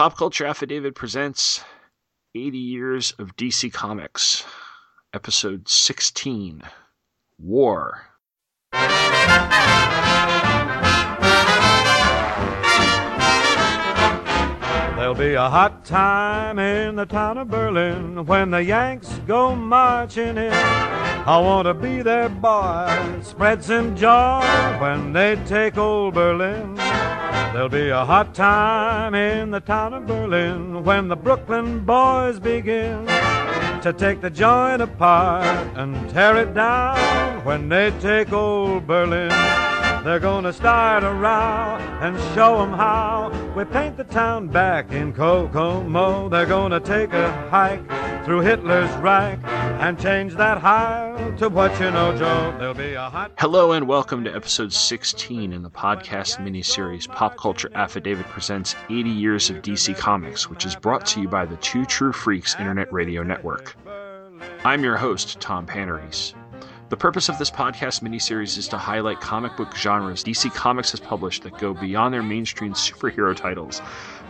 Pop Culture Affidavit presents 80 Years of DC Comics, Episode 16 War. There'll be a hot time in the town of Berlin when the Yanks go marching in. I want to be their boy, spread some joy when they take old Berlin. There'll be a hot time in the town of Berlin when the Brooklyn boys begin to take the joint apart and tear it down when they take old Berlin. They're gonna start a row and show 'em how we paint the town back in Kokomo. They're gonna take a hike through Hitler's Reich and change that high to what you know, Joe. There'll be a hot. Hello and welcome to episode 16 in the podcast miniseries Pop Culture Affidavit presents 80 Years of DC Comics, which is brought to you by the Two True Freaks Internet Radio Network. I'm your host, Tom Panarese. The purpose of this podcast miniseries is to highlight comic book genres DC Comics has published that go beyond their mainstream superhero titles,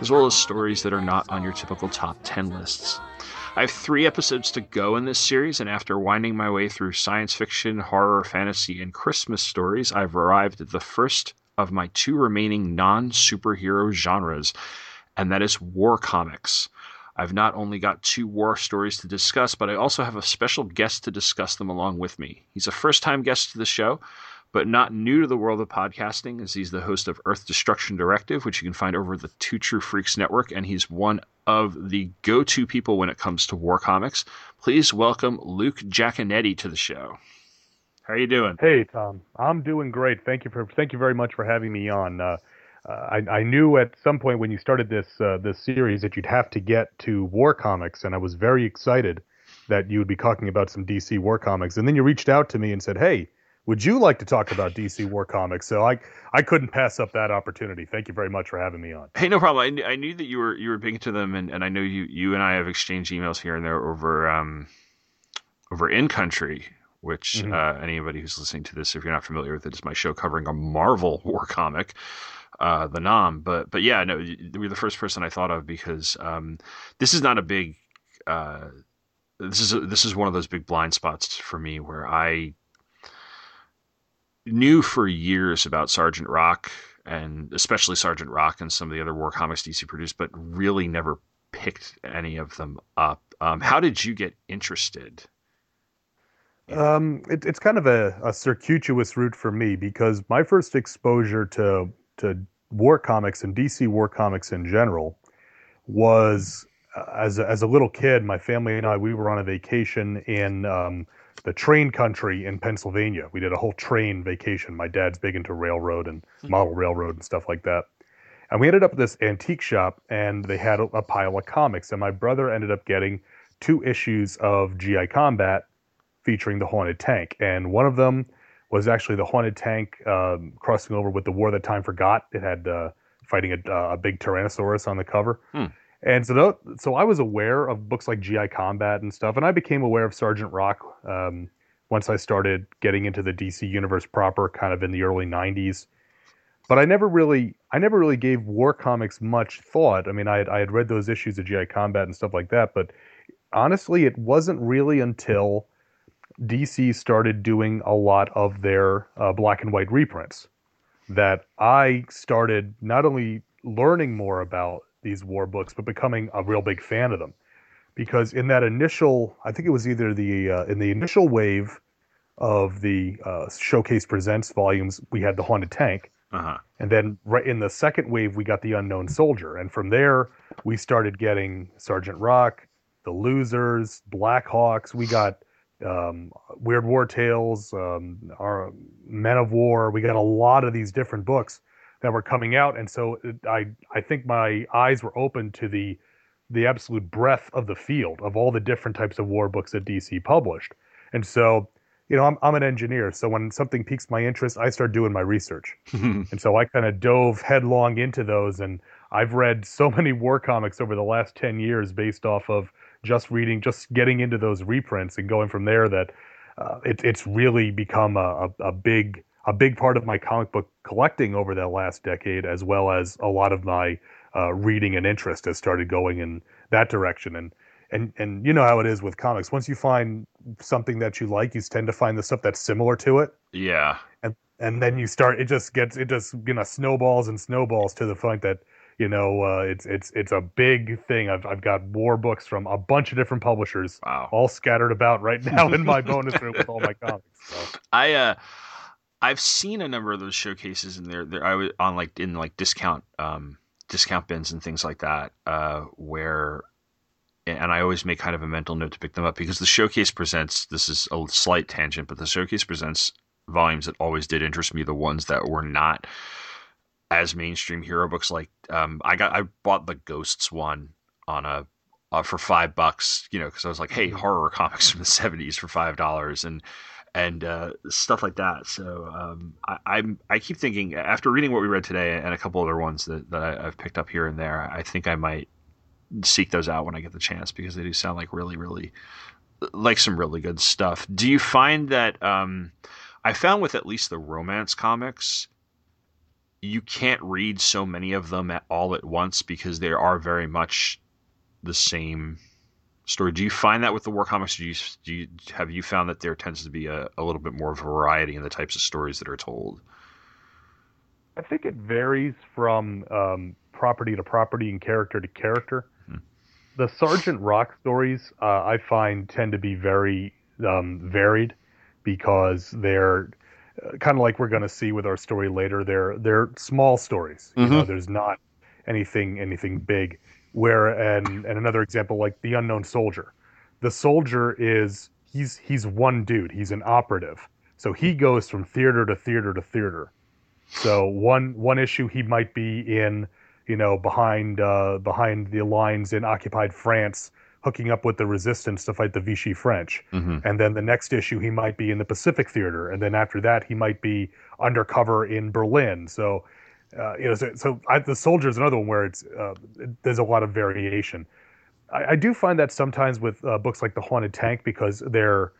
as well as stories that are not on your typical top 10 lists. I have three episodes to go in this series, and after winding my way through science fiction, horror, fantasy, and Christmas stories, I've arrived at the first of my two remaining non superhero genres, and that is war comics. I've not only got two war stories to discuss, but I also have a special guest to discuss them along with me. He's a first time guest to the show, but not new to the world of podcasting, as he's the host of Earth Destruction Directive, which you can find over the Two True Freaks Network, and he's one of the go to people when it comes to war comics. Please welcome Luke Giaconetti to the show. How are you doing? Hey Tom, I'm doing great. Thank you for thank you very much for having me on. Uh, uh, I, I, knew at some point when you started this uh, this series that you'd have to get to war comics, and I was very excited that you would be talking about some DC war comics. And then you reached out to me and said, "Hey, would you like to talk about DC war comics?" So I I couldn't pass up that opportunity. Thank you very much for having me on. Hey, no problem. I, kn- I knew that you were you were big into them, and, and I know you you and I have exchanged emails here and there over um over in country which mm-hmm. uh, anybody who's listening to this, if you're not familiar with it, is my show covering a Marvel war comic uh, the 'Nam. But but yeah, no, you were the first person I thought of because um, this is not a big. Uh, this is a, this is one of those big blind spots for me where I knew for years about Sergeant Rock and especially Sergeant Rock and some of the other war comics DC produced, but really never picked any of them up. Um, how did you get interested? Um, it, it's kind of a, a, circuitous route for me because my first exposure to to war comics and DC war comics in general was uh, as a, as a little kid, my family and I we were on a vacation in um, the train country in Pennsylvania. We did a whole train vacation. My dad's big into railroad and hmm. model railroad and stuff like that. And we ended up at this antique shop, and they had a, a pile of comics. And my brother ended up getting two issues of GI Combat featuring the Haunted Tank, and one of them was actually the haunted tank um, crossing over with the war that time forgot. It had uh, fighting a, a, big Tyrannosaurus on the cover. Hmm. And so, so I was aware of books like GI Combat and stuff, and I became aware of Sergeant Rock um, once I started getting into the DC universe proper, kind of in the early '90s. But I never really, I never really gave war comics much thought. I mean, I had, I had read those issues of GI Combat and stuff like that, but honestly, it wasn't really until DC started doing a lot of their uh, black and white reprints that I started not only learning more about these war books, but becoming a real big fan of them. Because in that initial, I think it was either the uh, in the initial wave of the uh, Showcase Presents volumes, we had the Haunted Tank, uh-huh. and then right in the second wave, we got the Unknown Soldier, and from there we started getting Sergeant Rock, the Losers, Blackhawks. We got um, Weird War Tales, um, our Men of War. We got a lot of these different books that were coming out, and so it, I I think my eyes were open to the the absolute breadth of the field of all the different types of war books that DC published. And so, you know, I'm I'm an engineer, so when something piques my interest, I start doing my research. and so I kind of dove headlong into those, and I've read so many war comics over the last ten years based off of just reading, just getting into those reprints and going from there. That uh, it, it's really become a, a, a, big a big part of my comic book collecting over that last decade, as well as a lot of my uh, reading and interest has started going in that direction. And and and you know how it is with comics. Once you find something that you like, you tend to find the stuff that's similar to it. Yeah. And and then you start. It just gets. It just you know snowballs and snowballs to the point that you know uh, it's it's it's a big thing. I've I've got war books from a bunch of different publishers, wow. all scattered about right now in my bonus room with all my comics. So. I uh. I've seen a number of those showcases in there. There, I was on like in like discount um, discount bins and things like that, uh, where and I always make kind of a mental note to pick them up because the showcase presents. This is a slight tangent, but the showcase presents volumes that always did interest me. The ones that were not as mainstream hero books. Like um, I got, I bought the Ghosts one on a uh, for five bucks. You know, because I was like, hey, mm-hmm. horror comics from the seventies for five dollars, and and uh, stuff like that. So um, I, am I keep thinking after reading what we read today and a couple other ones that, that I, have picked up here and there, I think I might seek those out when I get the chance because they do sound like really, really like some really good stuff. Do you find that um, I found with at least the romance comics, you can't read so many of them at all at once because they are very much the same story. Do you find that with the war comics? Do you, do you have you found that there tends to be a, a little bit more variety in the types of stories that are told? I think it varies from um, property to property and character to character the Sergeant Rock stories uh, I find tend to be very um, varied because they're uh, kind of like we're going to see with our story later. They're they're small stories. Mm-hmm. You know, there's not anything anything big. Where and and another example like the Unknown Soldier, the soldier is he's he's one dude. He's an operative, so he goes from theater to theater to theater. So one one issue he might be in you know, behind uh, behind the lines in occupied France, hooking up with the resistance to fight the Vichy French. Mm-hmm. And then the next issue, he might be in the Pacific Theater, and then after that, he might be undercover in Berlin. So, uh, you know, so, so I, the Soldier is another one where it's uh, there's a lot of variation. I, I do find that sometimes with uh, books like The Haunted Tank because they're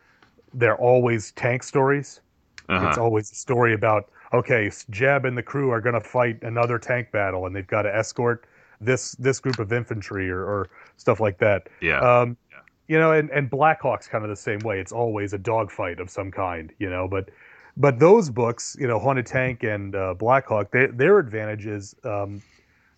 they're always tank stories. Uh-huh. It's always a story about okay, Jeb and the crew are going to fight another tank battle, and they've got to escort this this group of infantry or, or stuff like that. Yeah. Um, yeah. You know, and and Blackhawk's kind of the same way. It's always a dogfight of some kind. You know, but but those books, you know, Haunted Tank and uh, Blackhawk, they, their advantage is um,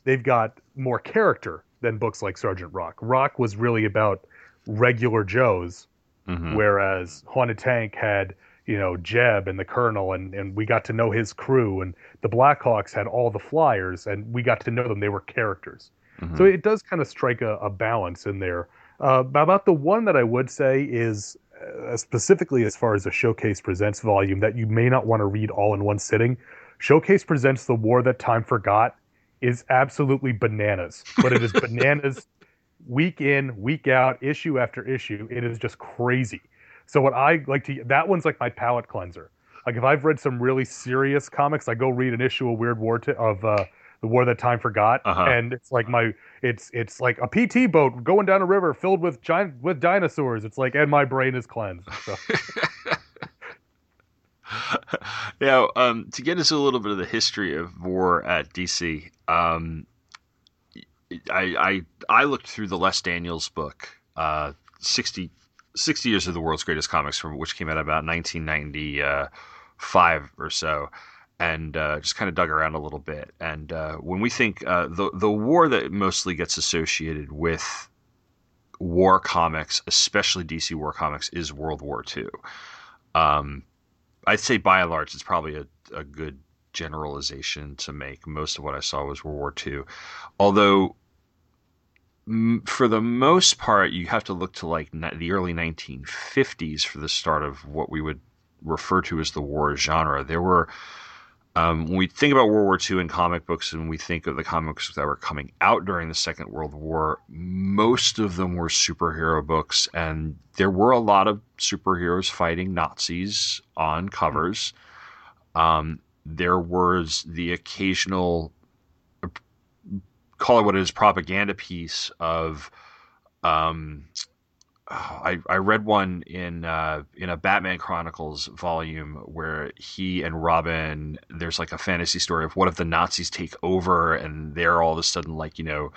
they've got more character than books like Sergeant Rock. Rock was really about regular Joes, mm-hmm. whereas Haunted Tank had you know Jeb and the Colonel, and and we got to know his crew, and the Blackhawks had all the flyers, and we got to know them. They were characters, mm-hmm. so it does kind of strike a, a balance in there. Uh, about the one that I would say is uh, specifically as far as a Showcase Presents volume that you may not want to read all in one sitting. Showcase Presents The War That Time Forgot is absolutely bananas, but it is bananas week in, week out, issue after issue. It is just crazy. So what I like to that one's like my palate cleanser. Like if I've read some really serious comics, I go read an issue of Weird War to, of uh, the War That Time Forgot, uh-huh. and it's like my it's it's like a PT boat going down a river filled with giant with dinosaurs. It's like and my brain is cleansed. So. yeah, um, to get us a little bit of the history of war at DC, um, I, I I looked through the Les Daniels book, uh, sixty 60 years of the world's greatest comics, from which came out about 1995 or so, and uh, just kind of dug around a little bit. And uh, when we think uh, the the war that mostly gets associated with war comics, especially DC war comics, is World War II. Um, I'd say by and large, it's probably a, a good generalization to make. Most of what I saw was World War II, although for the most part, you have to look to like the early 1950s for the start of what we would refer to as the war genre. There were, um, when we think about World War II in comic books and we think of the comics that were coming out during the Second World War, most of them were superhero books, and there were a lot of superheroes fighting Nazis on covers. Um, there was the occasional call it what it is propaganda piece of um, I, I read one in uh, in a Batman Chronicles volume where he and Robin there's like a fantasy story of what if the Nazis take over and they're all of a sudden like you know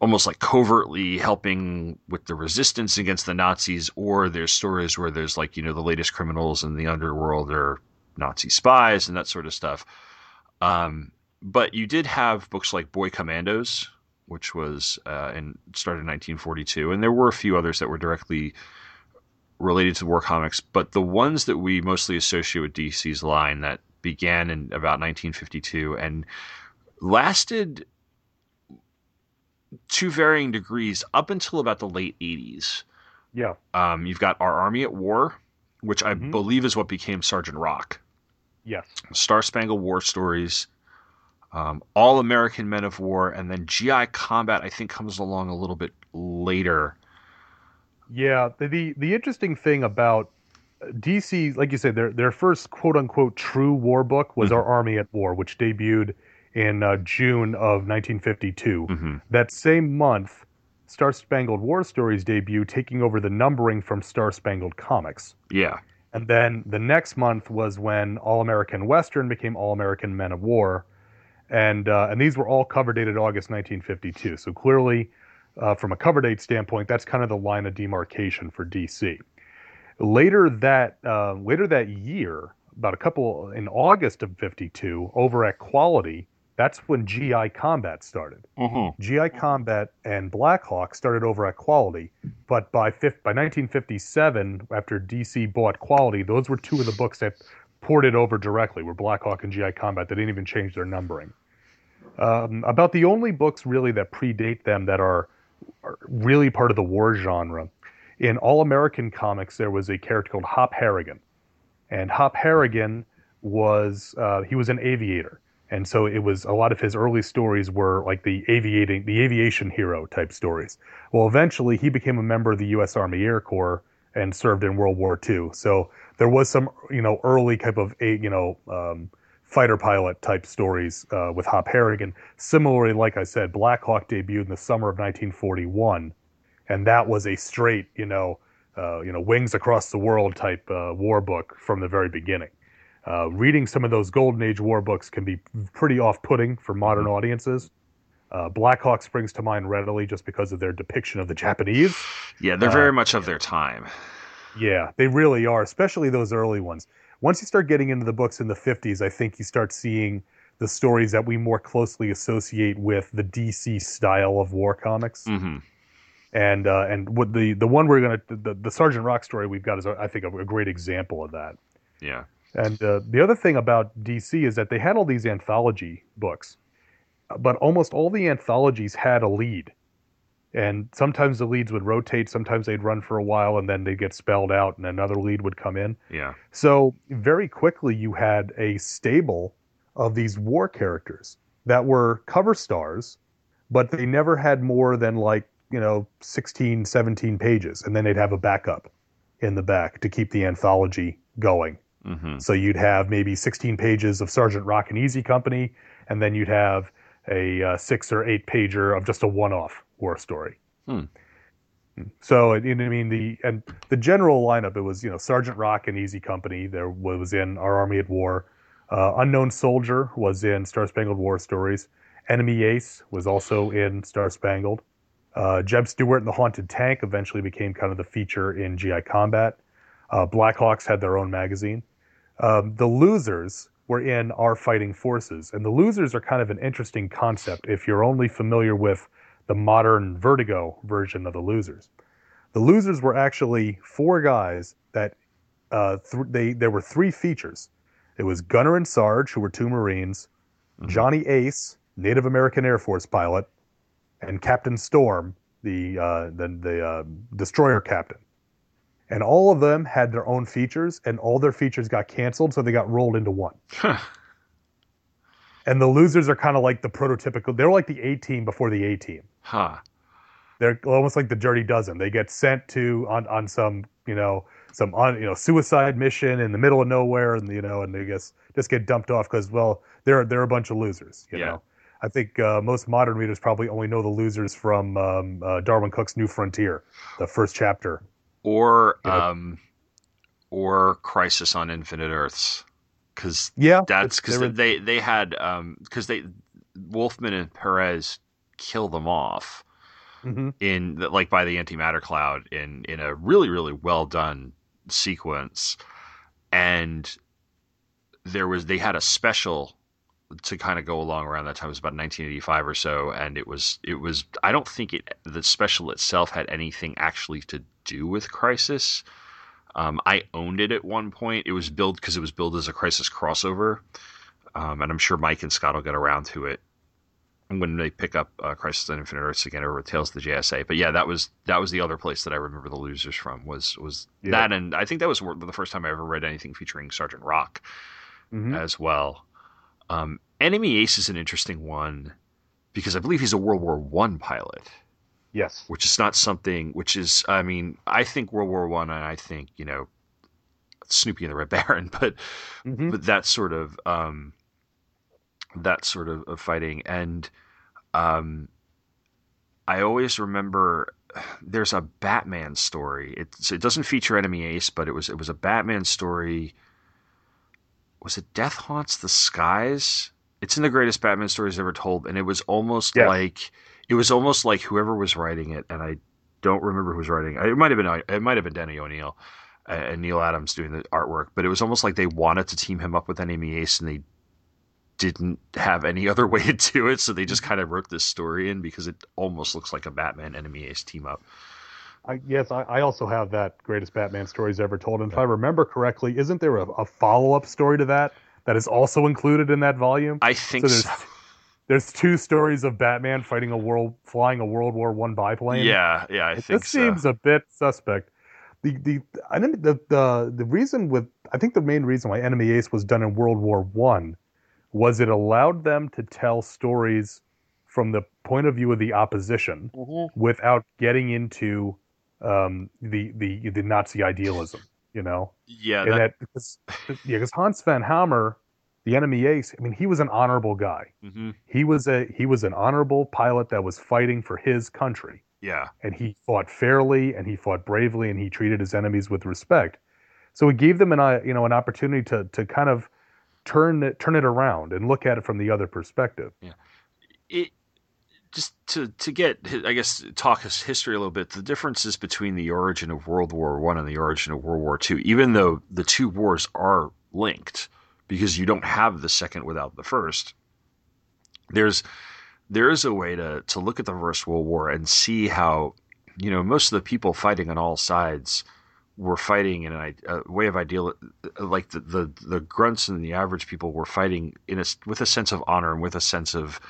almost like covertly helping with the resistance against the Nazis, or there's stories where there's like, you know, the latest criminals in the underworld are Nazi spies and that sort of stuff. Um, but you did have books like Boy Commandos, which was uh, and started in 1942, and there were a few others that were directly related to war comics. But the ones that we mostly associate with DC's line that began in about 1952 and lasted to varying degrees up until about the late 80s. Yeah. Um, you've got Our Army at War, which I mm-hmm. believe is what became Sergeant Rock. Yes. Star Spangled War Stories, um, All American Men of War, and then GI Combat, I think, comes along a little bit later. Yeah. The, the, the interesting thing about DC, like you said, their, their first quote unquote true war book was mm-hmm. Our Army at War, which debuted in uh, June of 1952. Mm-hmm. That same month, Star Spangled War Stories debut, taking over the numbering from Star Spangled Comics. Yeah. And then the next month was when All American Western became All American Men of War, and uh, and these were all cover dated August 1952. So clearly, uh, from a cover date standpoint, that's kind of the line of demarcation for DC. Later that uh, later that year, about a couple in August of 52, over at Quality, that's when GI Combat started. Mm-hmm. GI Combat and Blackhawk started over at Quality, but by fifth, by 1957, after DC bought Quality, those were two of the books that ported over directly. Were Blackhawk and GI Combat? They didn't even change their numbering. Um, about the only books really that predate them that are, are really part of the war genre. In All American Comics, there was a character called Hop Harrigan, and Hop Harrigan was uh, he was an aviator. And so it was a lot of his early stories were like the aviating the aviation hero type stories. Well eventually he became a member of the u.s army air corps and served in world war ii so there was some you know early type of you know um, fighter pilot type stories uh, with hop harrigan similarly like i said black hawk debuted in the summer of 1941 and that was a straight you know uh, you know wings across the world type uh, war book from the very beginning uh, reading some of those Golden Age war books can be pretty off-putting for modern mm-hmm. audiences. Uh, Blackhawk springs to mind readily just because of their depiction of the Japanese. Yeah, they're very uh, much of their time. Yeah, they really are, especially those early ones. Once you start getting into the books in the 50s, I think you start seeing the stories that we more closely associate with the DC style of war comics. Mm-hmm. And uh, and what the the one we're gonna the, the Sergeant Rock story we've got is I think a, a great example of that. Yeah. And uh, the other thing about DC is that they had all these anthology books, but almost all the anthologies had a lead. And sometimes the leads would rotate, sometimes they'd run for a while and then they'd get spelled out and another lead would come in. Yeah. So very quickly you had a stable of these war characters that were cover stars, but they never had more than like, you know, 16, 17 pages. And then they'd have a backup in the back to keep the anthology going. Mm-hmm. So you'd have maybe 16 pages of Sergeant Rock and Easy Company, and then you'd have a uh, six or eight pager of just a one-off war story. Hmm. So I mean the and the general lineup it was you know Sergeant Rock and Easy Company there was in Our Army at War, uh, Unknown Soldier was in Star Spangled War Stories, Enemy Ace was also in Star Spangled, uh, Jeb Stuart and the Haunted Tank eventually became kind of the feature in GI Combat. Uh, Blackhawks had their own magazine. Um, the losers were in our fighting forces, and the losers are kind of an interesting concept if you're only familiar with the modern Vertigo version of the losers. The losers were actually four guys that uh, th- they there were three features. It was Gunner and Sarge, who were two Marines, mm-hmm. Johnny Ace, Native American Air Force pilot, and Captain Storm, the uh, the, the uh, destroyer captain and all of them had their own features, and all their features got canceled, so they got rolled into one. Huh. And the losers are kind of like the prototypical. They're like the A team before the A team. Huh. They're almost like the Dirty Dozen. They get sent to on on some you know some on you know suicide mission in the middle of nowhere, and you know, and they just just get dumped off because well they're they're a bunch of losers. You yeah. know. I think uh, most modern readers probably only know the losers from um, uh, Darwyn Cooke's New Frontier, the first chapter, or um, or Crisis on Infinite Earths, because yeah, that's because they they had um because um, they Wolfman and Perez kill them off mm-hmm. in the, like by the antimatter cloud in in a really really well done sequence, and there was they had a special to kind of go along around that time. It was about 1985 or so, and it was it was. I don't think it the special itself had anything actually to do with Crisis. Um, I owned it at one point. It was billed because it was billed as a Crisis crossover, um, and I'm sure Mike and Scott will get around to it when they pick up uh, Crisis on Infinite Earths again over Tales of the JSA. But yeah, that was that was the other place that I remember the losers from was was yeah. that, and I think that was the first time I ever read anything featuring Sergeant Rock mm-hmm. as well. Um, Enemy Ace is an interesting one because I believe he's a World War One pilot. Yes, which is not something. Which is, I mean, I think World War One, and I think you know, Snoopy and the Red Baron, but mm-hmm. but that sort of um, that sort of, of fighting, and um, I always remember there's a Batman story. It's, it doesn't feature Enemy Ace, but it was it was a Batman story was it Death Haunts the Skies? It's in the greatest Batman stories ever told, and it was almost yeah. like it was almost like whoever was writing it, and I don't remember who was writing it. It might have been it might have been Denny O'Neil uh, and Neal Adams doing the artwork, but it was almost like they wanted to team him up with Enemy Ace, and they didn't have any other way to do it, so they just mm-hmm. kind of wrote this story in because it almost looks like a Batman Enemy Ace team up. I, yes, I, I, also have that greatest Batman stories ever told. And if I remember correctly, isn't there a, a follow up story to that that is also included in that volume? I think so. There's, so. there's two stories of Batman fighting a world, flying a World War One biplane. Yeah, yeah, I think this so. seems a bit suspect. The the I the the the reason with I think the main reason why Enemy Ace was done in World War One was it allowed them to tell stories from the point of view of the opposition mm-hmm. without getting into um, the the the Nazi idealism. You know, yeah, that... that because yeah, because Hans von Hammer, the enemy ace. I mean, he was an honorable guy. Mm-hmm. He was a he was an honorable pilot that was fighting for his country. Yeah, and he fought fairly and he fought bravely and he treated his enemies with respect. So it gave them an uh, you know an opportunity to to kind of turn it turn it around and look at it from the other perspective. Yeah, it just to to get I guess talk history a little bit. The differences between the origin of World War One and the origin of World War Two, even though the two wars are linked, because you don't have the second without the first. There's there is a way to to look at the First World War and see how you know most of the people fighting on all sides were fighting in a, a way of ideal like the, the the grunts and the average people were fighting in a with a sense of honor and with a sense of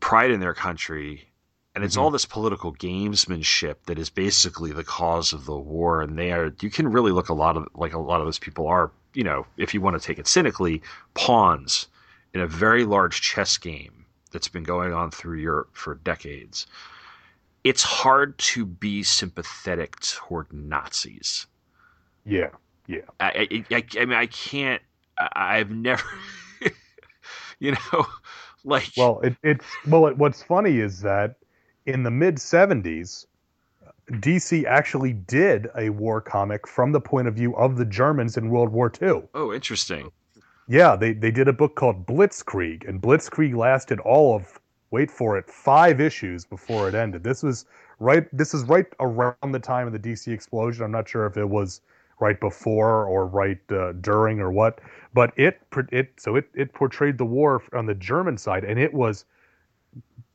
pride in their country. And it's mm-hmm. all this political gamesmanship that is basically the cause of the war. And they are you can really look a lot of like a lot of those people are you know if you want to take it cynically pawns in a very large chess game that's been going on through Europe for decades it's hard to be sympathetic toward Nazis yeah yeah I I, I, I mean I can't I, I've never you know like, well, it, it's well. It, what's funny is that in the mid '70s, DC actually did a war comic from the point of view of the Germans in World War II. Oh, interesting. Yeah, they they did a book called Blitzkrieg, and Blitzkrieg lasted all of wait for it five issues before it ended. This was right. This is right around the time of the DC explosion. I'm not sure if it was right before or right uh, during or what. But it it so it it portrayed the war on the German side, and it was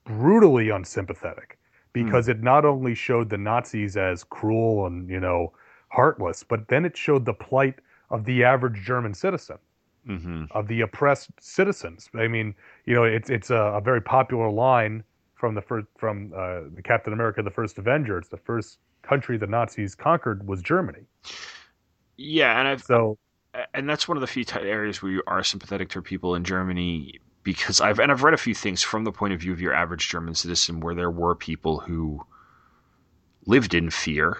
brutally unsympathetic because mm. it not only showed the Nazis as cruel and you know heartless, but then it showed the plight of the average German citizen. Mm-hmm. Of the oppressed citizens. I mean, you know, it's it's a, a very popular line from the first from uh, the Captain America: The First Avenger. It's the first country the Nazis conquered was Germany. Yeah, and I've so and that's one of the few areas where you are sympathetic to people in Germany because I've and I've read a few things from the point of view of your average German citizen where there were people who lived in fear,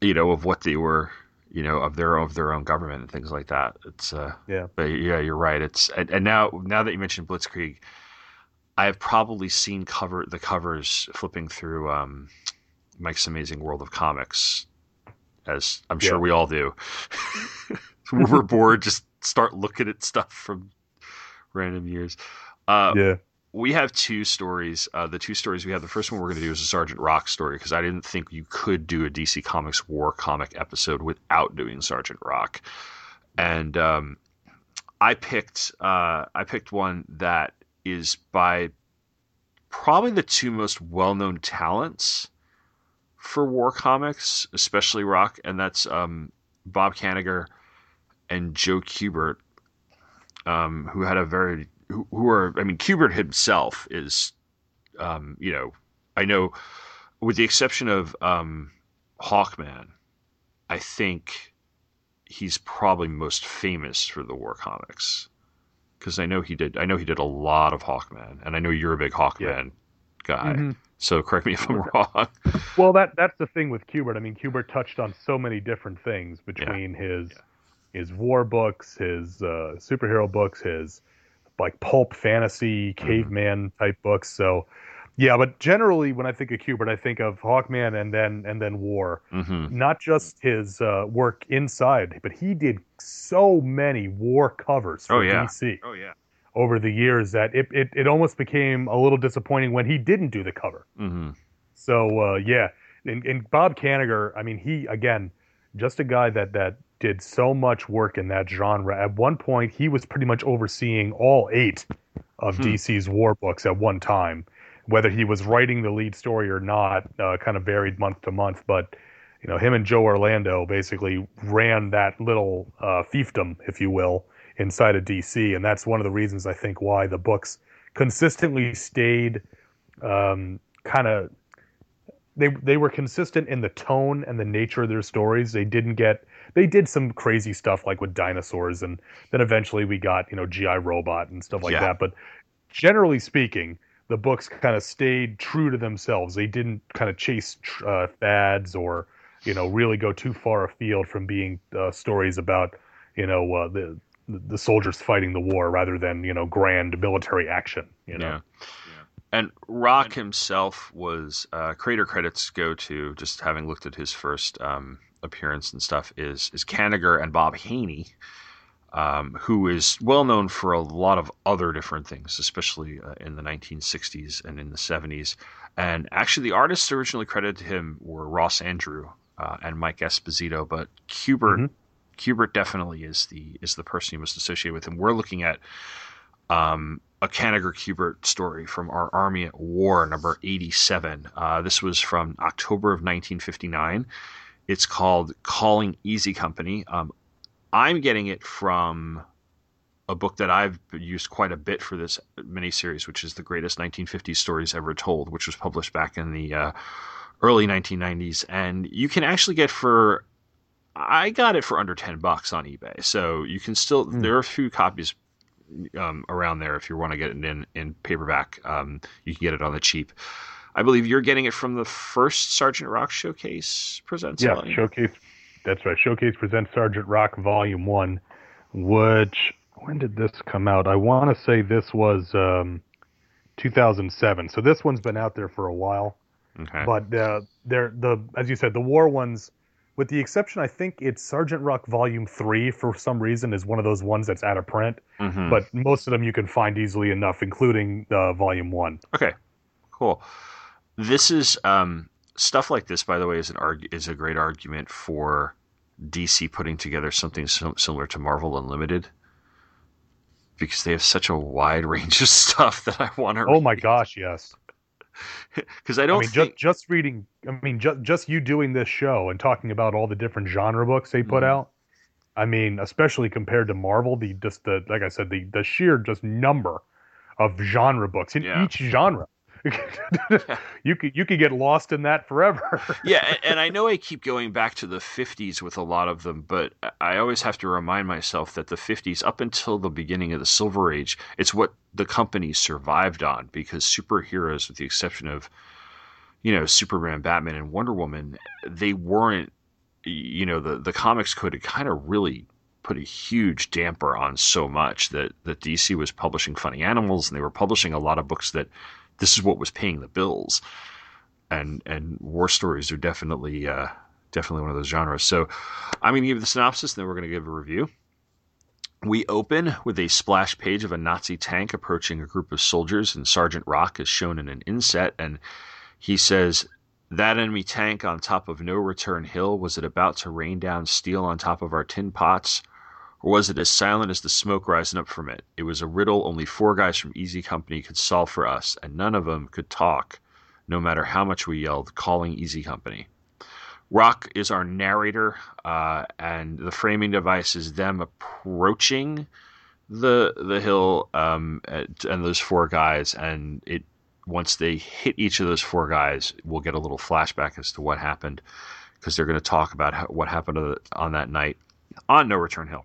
you know, of what they were, you know, of their of their own government and things like that. It's uh, Yeah. But yeah, you're right. It's and, and now now that you mentioned Blitzkrieg, I have probably seen cover the covers flipping through um, Mike's Amazing World of Comics, as I'm sure Yeah. we all do. We're bored, just start looking at stuff from random years. Uh, yeah. We have two stories. Uh, the two stories we have. The first one we're going to do is a Sergeant Rock story because I didn't think you could do a DC Comics War comic episode without doing Sergeant Rock, and um, I picked uh, I picked one that is by probably the two most well known talents for war comics, especially Rock, and that's um, Bob Kanigher and Joe Kubert, um, who had a very who, who are I mean Kubert himself is um, you know I know with the exception of um, Hawkman, I think he's probably most famous for the war comics because I know he did I know he did a lot of Hawkman and I know you're a big Hawkman guy. Mhm. So correct me if I'm wrong. Well, that that's the thing with Kubert. I mean, Kubert touched on so many different things between his his war books, his uh, superhero books, his like pulp fantasy caveman type books. So, yeah, but generally, when I think of Kubert, I think of Hawkman and then and then war. hmm Not just his uh, work inside, but he did so many war covers for Oh, yeah. DC Oh yeah. over the years that it, it it almost became a little disappointing when he didn't do the cover. hmm So uh, yeah, and, and Bob Kanigher, I mean, he again, just a guy that that did so much work in that genre. At one point, he was pretty much overseeing all eight of Hmm. DC's war books at one time. Whether he was writing the lead story or not, uh, kind of varied month to month. But you know, him and Joe Orlando basically ran that little uh, fiefdom, if you will, inside of DC, and that's one of the reasons I think why the books consistently stayed um, kind of they they were consistent in the tone and the nature of their stories. They didn't get they did some crazy stuff like with dinosaurs, and then eventually we got you know GI Robot and stuff like Yeah. that. But generally speaking, the books kind of stayed true to themselves. They didn't kind of chase uh, fads or you know really go too far afield from being uh, stories about you know uh, the the soldiers fighting the war rather than you know grand military action. You know. Yeah. And Rock himself was uh, creator credits go to just having looked at his first um, appearance and stuff is is Kanigher and Bob Haney, um, who is well known for a lot of other different things, especially uh, in the 1960s and in the 70s. And actually, the artists originally credited to him were Ross Andru uh, and Mike Esposito, but Kubert Mhm. Kubert definitely is the is the person you must associate with him. We're looking at um, a Kanigher Kubert story from our Army at War, number 87. Uh, this was from October of 1959. It's called Calling Easy Company. Um, I'm getting it from a book that I've used quite a bit for this miniseries, which is The Greatest 1950s Stories Ever Told, which was published back in the uh, early 1990s. And you can actually get for I got it for under 10 bucks on eBay. So you can still, Hmm. there are a few copies um, around there if you want to get it in, in paperback. Um, you can get it on the cheap. I believe you're getting it from the first Sergeant Rock Showcase presents. Yeah, volume. Showcase. That's right. Showcase presents Sergeant Rock Volume One, which when did this come out? I want to say this was um, 2007. So this one's been out there for a while. Okay. But uh, they're the as you said, the war ones, with the exception, I think it's Sergeant Rock Volume Three for some reason is one of those ones that's out of print. Mhm. But most of them you can find easily enough, including uh, Volume One. Okay, cool. This is um, stuff like this. By the way, is an arg- is a great argument for DC putting together something sim- similar to Marvel Unlimited because they have such a wide range of stuff that I want to. Oh my gosh, yes. Because I I don't mean, think. just just reading. I mean, just just you doing this show and talking about all the different genre books they put Mhm. out. I mean, especially compared to Marvel, the just the like I said, the the sheer just number of genre books in Yeah. each genre. you could you could get lost in that forever. yeah, and, I know I keep going back to the 50s with a lot of them, but I- always have to remind myself that the 50s, up until the beginning of the Silver Age, it's what the company survived on because superheroes, with the exception of, you know, Superman, Batman, and Wonder Woman, they weren't you know the the comics could have kind of really put a huge damper on so much that that DC was publishing Funny Animals and they were publishing a lot of books that this is what was paying the bills, and and war stories are definitely uh, definitely one of those genres. So I'm going to give the synopsis, and then we're going to give a review. We open with a splash page of a Nazi tank approaching a group of soldiers, and Sergeant Rock is shown in an inset, and he says, That enemy tank on top of No Return Hill, was it about to rain down steel on top of our tin pots? Or was it as silent as the smoke rising up from it? It was a riddle only four guys from Easy Company could solve for us, and none of them could talk, no matter how much we yelled, calling Easy Company. Rock is our narrator, uh, and the framing device is them approaching the the hill um, and those four guys, and it once they hit each of those four guys, we'll get a little flashback as to what happened because they're going to talk about how, what happened the, on that night on No Return Hill.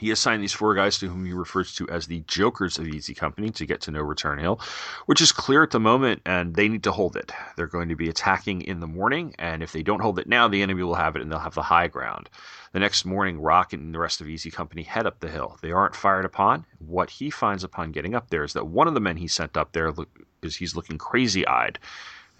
He assigned these four guys to whom he refers to as the Jokers of Easy Company to get to No Return Hill, which is clear at the moment, and they need to hold it. They're going to be attacking in the morning, and if they don't hold it now, the enemy will have it and they'll have the high ground. The next morning, Rock and the rest of Easy Company head up the hill. They aren't fired upon. What he finds upon getting up there is that one of the men he sent up there is he's looking crazy eyed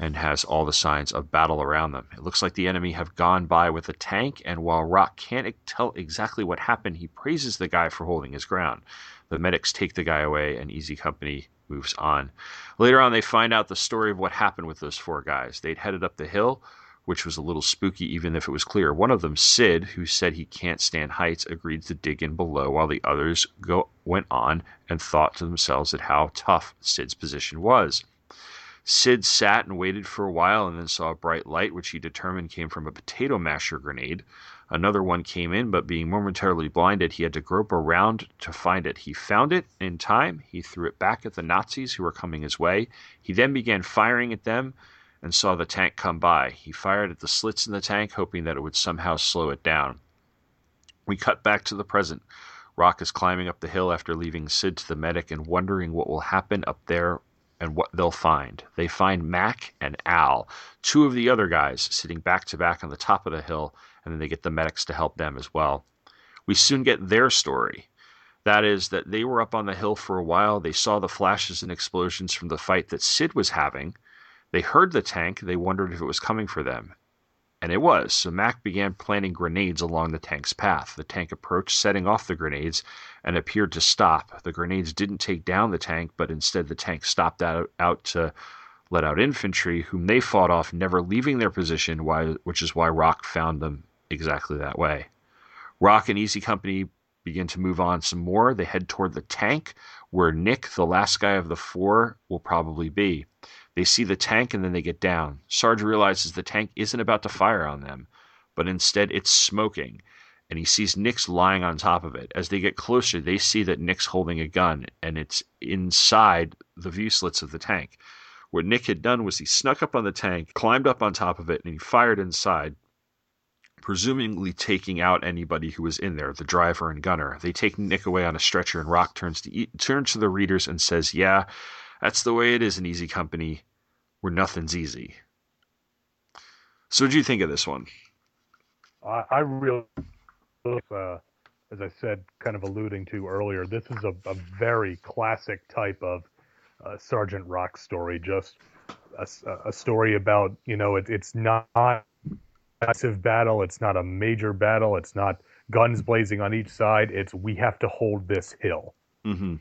and has all the signs of battle around them. It looks like the enemy have gone by with a tank, and while Rock can't tell exactly what happened, he praises the guy for holding his ground. The medics take the guy away, and Easy Company moves on. Later on, they find out the story of what happened with those four guys. They'd headed up the hill, which was a little spooky, even if it was clear. One of them, Sid, who said he can't stand heights, agreed to dig in below, while the others go, went on and thought to themselves at how tough Sid's position was. Sid sat and waited for a while and then saw a bright light, which he determined came from a potato masher grenade. Another one came in, but being momentarily blinded, he had to grope around to find it. He found it in time. He threw it back at the Nazis who were coming his way. He then began firing at them and saw the tank come by. He fired at the slits in the tank, hoping that it would somehow slow it down. We cut back to the present. Rock is climbing up the hill after leaving Sid to the medic and wondering what will happen up there and what they'll find. They find Mac and Al, two of the other guys, sitting back to back on the top of the hill, and then they get the medics to help them as well. We soon get their story. That is, that they were up on the hill for a while. They saw the flashes and explosions from the fight that Sid was having. They heard the tank. They wondered if it was coming for them. And it was, so Mac began planting grenades along the tank's path. The tank approached, setting off the grenades, and appeared to stop. The grenades didn't take down the tank, but instead the tank stopped out, out to let out infantry, whom they fought off, never leaving their position, why, which is why Rock found them exactly that way. Rock and Easy Company begin to move on some more. They head toward the tank, where Nick, the last guy of the four, will probably be. They see the tank and then they get down. Sarge realizes the tank isn't about to fire on them, but instead it's smoking, and he sees Nick's lying on top of it. As they get closer, they see that Nick's holding a gun, and it's inside the view slits of the tank. What Nick had done was he snuck up on the tank, climbed up on top of it, and he fired inside, presumably taking out anybody who was in there, the driver and gunner. They take Nick away on a stretcher, and Rock turns to turns to the readers and says, "Yeah, that's the way it is in Easy Company where nothing's easy. So, what do you think of this one? I, I really, uh, as I said, kind of alluding to earlier, this is a, a very classic type of uh, Sergeant Rock story. Just a, a story about you know it, it's not a massive battle, it's not a major battle, it's not guns blazing on each side. It's we have to hold this hill. Mm-hmm.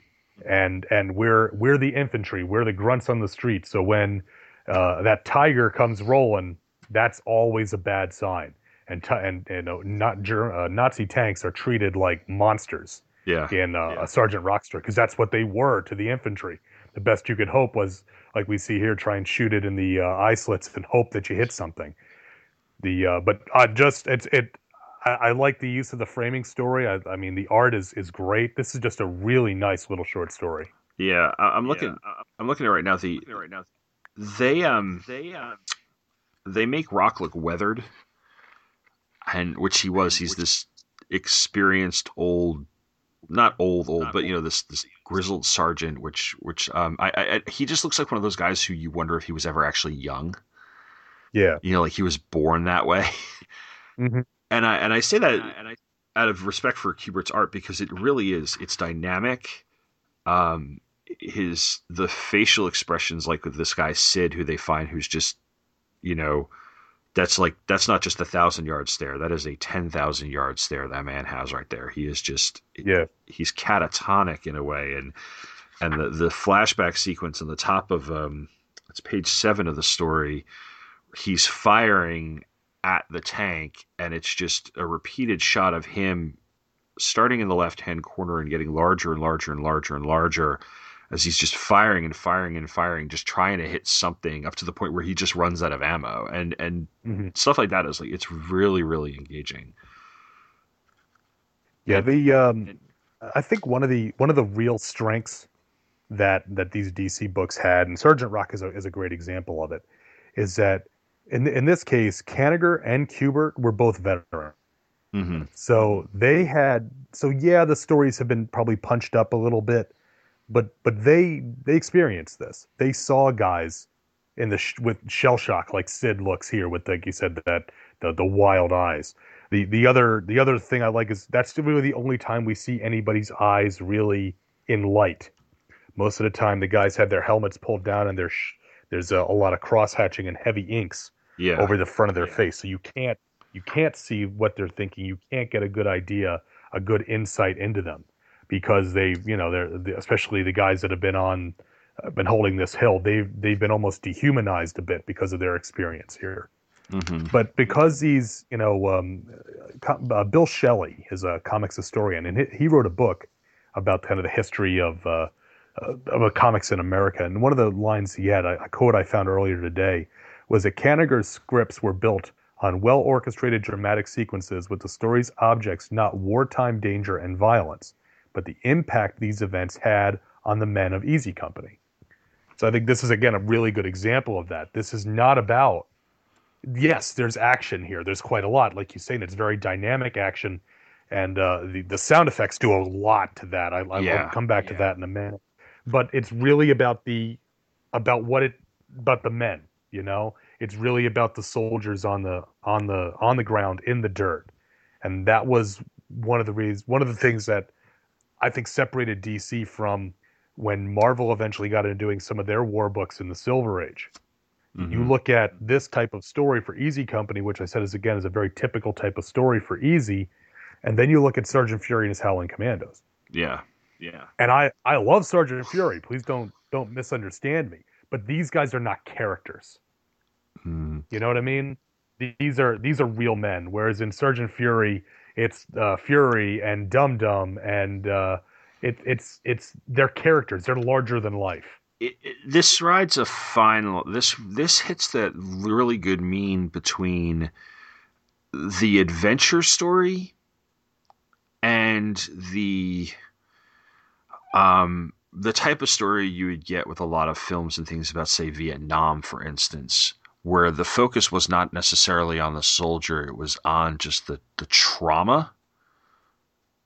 And and we're we're the infantry, we're the grunts on the street. So when uh, that tiger comes rolling, that's always a bad sign. And t- and and uh, not uh, Nazi tanks are treated like monsters. Yeah. In uh, yeah. a Sergeant Rockster, because that's what they were to the infantry. The best you could hope was, like we see here, try and shoot it in the uh, eye slits and hope that you hit something. The uh, but uh, just it's it. I, I, like the use of the framing story. I, I mean, the art is is great. This is just a really nice little short story. Yeah, I, am looking. Yeah. I'm looking at it right now. The right now they um they um they make Rock look weathered, and which he was. He's this experienced old, not old old, but you know this this grizzled sergeant. Which which um I, I he just looks like one of those guys who you wonder if he was ever actually young. Yeah, you know, like he was born that way. Mhm. and I and I say that and I, out of respect for Kubert's art because it really is. It's dynamic. Um, his the facial expressions, like with this guy Sid, who they find who's just, you know, that's like that's not just a thousand yard stare. That is a ten thousand yard stare that man has right there. He is just Yeah. he's catatonic in a way, and and the the flashback sequence on the top of um, it's page seven of the story. He's firing at the tank, and it's just a repeated shot of him starting in the left hand corner and getting larger and larger and larger and larger as he's just firing and firing and firing, just trying to hit something up to the point where he just runs out of ammo. And and Mhm. stuff like that is like it's really really engaging. Yeah, the um, I think one of the one of the real strengths that that these DC books had, and Sergeant Rock is a is a great example of it, is that in in this case, Kanigher and Kubert were both veterans. hmm So they had so yeah, the stories have been probably punched up a little bit, but but they they experienced this. They saw guys in the sh- with shell shock like Sid looks here with like you said that the the wild eyes. The the other the other thing I like is that's really the only time we see anybody's eyes really in light. Most of the time, the guys have their helmets pulled down and there's sh- there's a, a lot of cross hatching and heavy inks Yeah. over the front of their Yeah. face so you can't you can't see what they're thinking you can't get a good idea a good insight into them because they you know they're especially the guys that have been on uh, been holding this hill they've they've been almost dehumanized a bit because of their experience here. Hmm but because he's you know um, uh, Bill Schelly is a comics historian and he, he wrote a book about kind of the history of uh, uh, of uh, comics in america. And one of the lines he had a, a quote i found earlier today was that Kanigher's scripts were built on well orchestrated dramatic sequences with the story's objects not wartime danger and violence but the impact these events had on the men of easy company so i think this is again a really good example of that this is not about yes, there's action here. There's quite a lot, like you say, and it's very dynamic action, and uh, the the sound effects do a lot to that. I, I Yeah, will come back to that in a minute, but it's really about the about what it about the men. You know, it's really about the soldiers on the on the on the ground in the dirt, and that was one of the reasons. One of the things that I think separated DC from when Marvel eventually got into doing some of their war books in the Silver Age you Mhm. look at this type of story for Easy Company, which I said is again is a very typical type of story for Easy, and then you look at Sergeant Fury and his Howling Commandos. Yeah. Yeah. And I I love Sergeant Fury. Please don't don't misunderstand me. But these guys are not characters. Mhm. You know what I mean? These are these are real men. Whereas in Sergeant Fury, it's uh, Fury and Dum Dum, and uh, it, it's it's they're characters. They're larger than life. it, it- this rides a fine this this hits that really good mean between the adventure story and the um the type of story you would get with a lot of films and things about say Vietnam for instance where the focus was not necessarily on the soldier it was on just the the trauma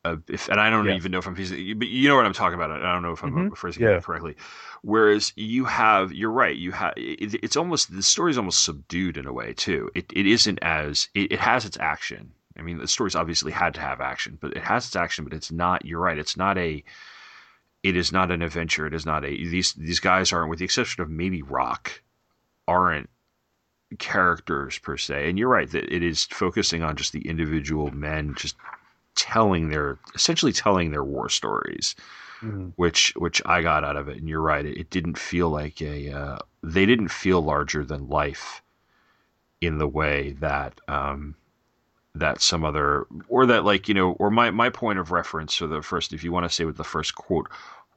uh, if and I don't Yeah. even know if I'm using, but you know what I'm talking about. I don't know if I'm Mhm. phrasing Yeah. it correctly. Whereas you have, you're right. You have, it, it's almost the story's almost subdued in a way too. It it isn't as it, it has its action. I mean, the story's obviously had to have action, but it has its action. But it's not. You're right. It's not a. It is not an adventure. It is not a. These these guys aren't, with the exception of maybe Rock, aren't characters per se. And you're right that it is focusing on just the individual men, just telling their essentially telling their war stories which which I got out of it. And you're right, it, it didn't feel like a uh, they didn't feel larger than life in the way that um, that some other or that like you know or my my point of reference or the first if you want to say with the first quote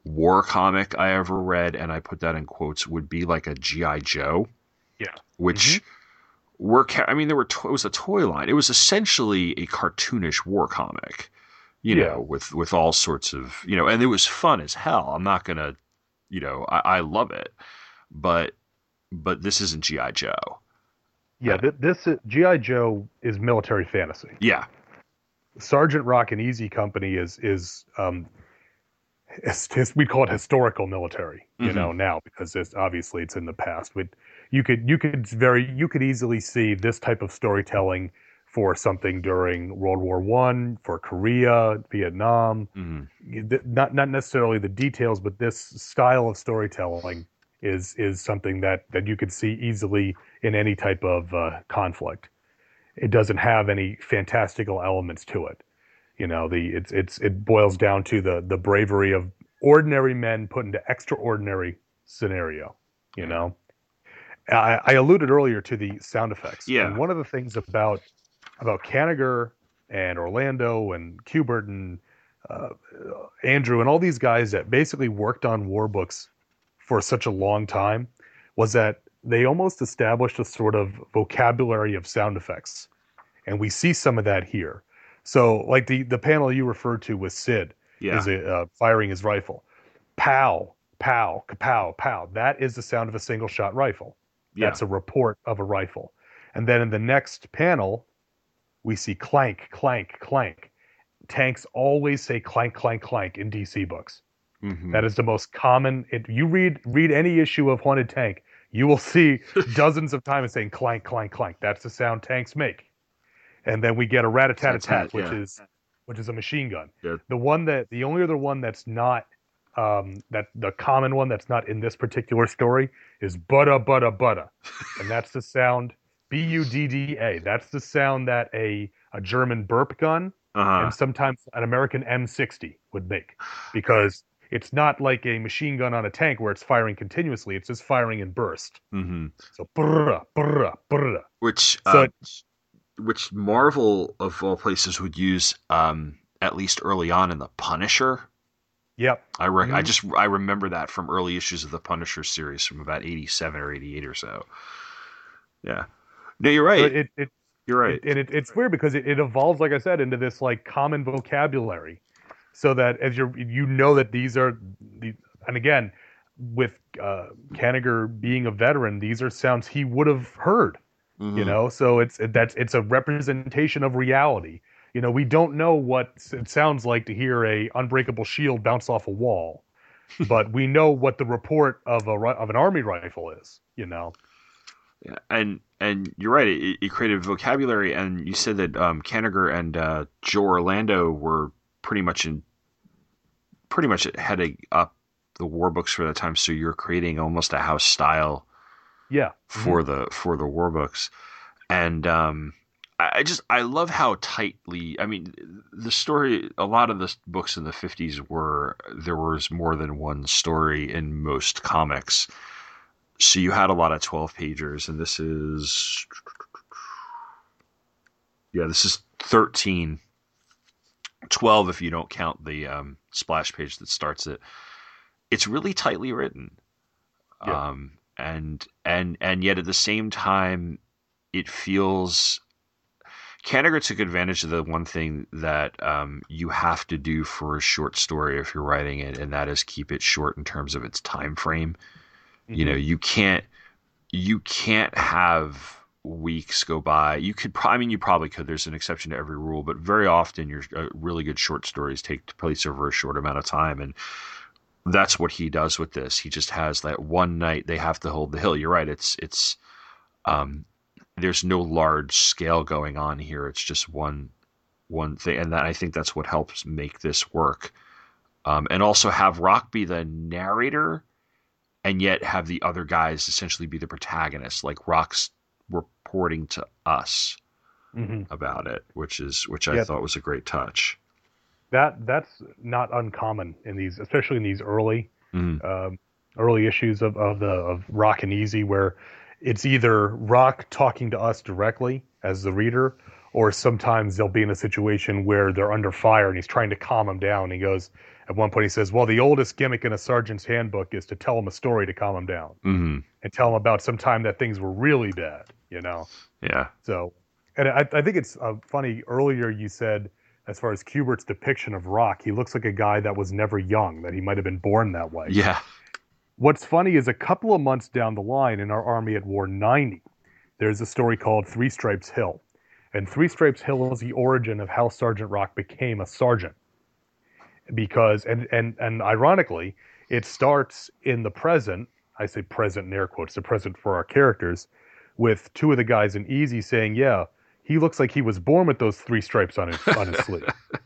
war comic I ever read and I put that in quotes would be like a GI Joe. Which were ca- I mean there were to- it was a toy line. It was essentially a cartoonish war comic you Yeah. know, with with all sorts of you know, and it was fun as hell. I'm not gonna, you know, I, I love it, but but this isn't GI Joe. Yeah, th- this is, GI Joe is military fantasy. Yeah, Sergeant Rock and Easy Company is is um, we call it historical military, you Mhm. know, now because it's obviously it's in the past. But you could you could very you could easily see this type of storytelling for something during World War One, for Korea, Vietnam. Mhm. Not not necessarily the details, but this style of storytelling is is something that that you could see easily in any type of uh, conflict. It doesn't have any fantastical elements to it. You know, the it's it's it boils down to the the bravery of ordinary men put into extraordinary scenario. You know, I, I alluded earlier to the sound effects. Yeah. And one of the things about about Kanigher and Orlando and Kubert and uh, Andru and all these guys that basically worked on war books for such a long time was that they almost established a sort of vocabulary of sound effects. And we see some of that here. So, like the, the panel you referred to with Sid Yeah. is a, uh, firing his rifle. Pow, pow, kapow, pow. That is the sound of a single shot rifle. Yeah. That's a report of a rifle. And then in the next panel, we see clank, clank, clank. Tanks always say clank, clank, clank in DC books. Mhm. That is the most common. If you read read any issue of Haunted Tank, you will see dozens of times saying clank, clank, clank. That's the sound tanks make. And then we get a rat a tat tat, which yeah. is which is a machine gun. Yeah. The one that the only other one that's not um, that the common one that's not in this particular story is butta butta butta, and that's the sound B U D D A. That's the sound that a a German burp gun Uh-huh. and sometimes an American M60 would make because it's not like a machine gun on a tank where it's firing continuously. It's just firing in burst. Mhm. So brrrr, brrrr, brrrr. Which So uh, which Marvel of all places would use um, at least early on in the Punisher. Yep. I rec- I Mhm. just I remember that from early issues of the Punisher series from about eighty seven or eighty eight or so. Yeah. No, you're right. It, it, you're right. And it, it's weird because it, it evolves, like I said, into this like common vocabulary, so that as you're you know that these are the and again with uh, Kanigher being a veteran, these are sounds he would have heard. you Mhm. know so it's that's it's a representation of reality you know we don't know what it sounds like to hear a unbreakable shield bounce off a wall but we know what the report of a of an army rifle is you know Yeah, and and you're right. It, it created vocabulary, and you said that um, Kanigher and uh, Joe Orlando were pretty much in, pretty much heading up the war books for that time. So you're creating almost a house style yeah for the for the war books, and um, I just I love how tightly. I mean, the story. A lot of the books in the '50s were there was more than one story in most comics. So you had a lot of 12 pagers, and this is yeah, this is 13. 12 if you don't count the um, splash page that starts it. It's really tightly written. Yeah. Um, and and and yet at the same time it feels Kanigher took advantage of the one thing that um, you have to do for a short story if you're writing it, and that is keep it short in terms of its time frame. You know, you can't you can't have weeks go by. You could, I mean, you probably could. There's an exception to every rule, but very often your uh, really good short stories take place over a short amount of time, and that's what he does with this. He just has that one night they have to hold the hill. You're right. It's it's um, there's no large scale going on here. It's just one one thing, and that I think that's what helps make this work. Um, and also have Rock be the narrator, and yet have the other guys essentially be the protagonists. Like Rock's reporting to us Mhm. about it, which is which I Yeah. thought was a great touch. that that's not uncommon in these especially in these early Mhm. um, early issues of, of the of Rock and Easy where it's either Rock talking to us directly as the reader, or sometimes they'll be in a situation where they're under fire and he's trying to calm them down. He goes at one point he says, "Well, the oldest gimmick in a sergeant's handbook is to tell him a story to calm him down Mhm. and tell him about some time that things were really bad." You know. Yeah. So, and I, I think it's uh, funny. Earlier, you said, as far as Kubert's depiction of Rock, he looks like a guy that was never young, that he might have been born that way. Yeah. What's funny is a couple of months down the line in our Army at War 90, there's a story called Three Stripes Hill. And Three Stripes Hill is the origin of how Sergeant Rock became a sergeant. Because, and, and, and ironically, it starts in the present. I say present in air quotes, the present for our characters, with two of the guys in Easy saying, Yeah, he looks like he was born with those three stripes on his on his sleeve.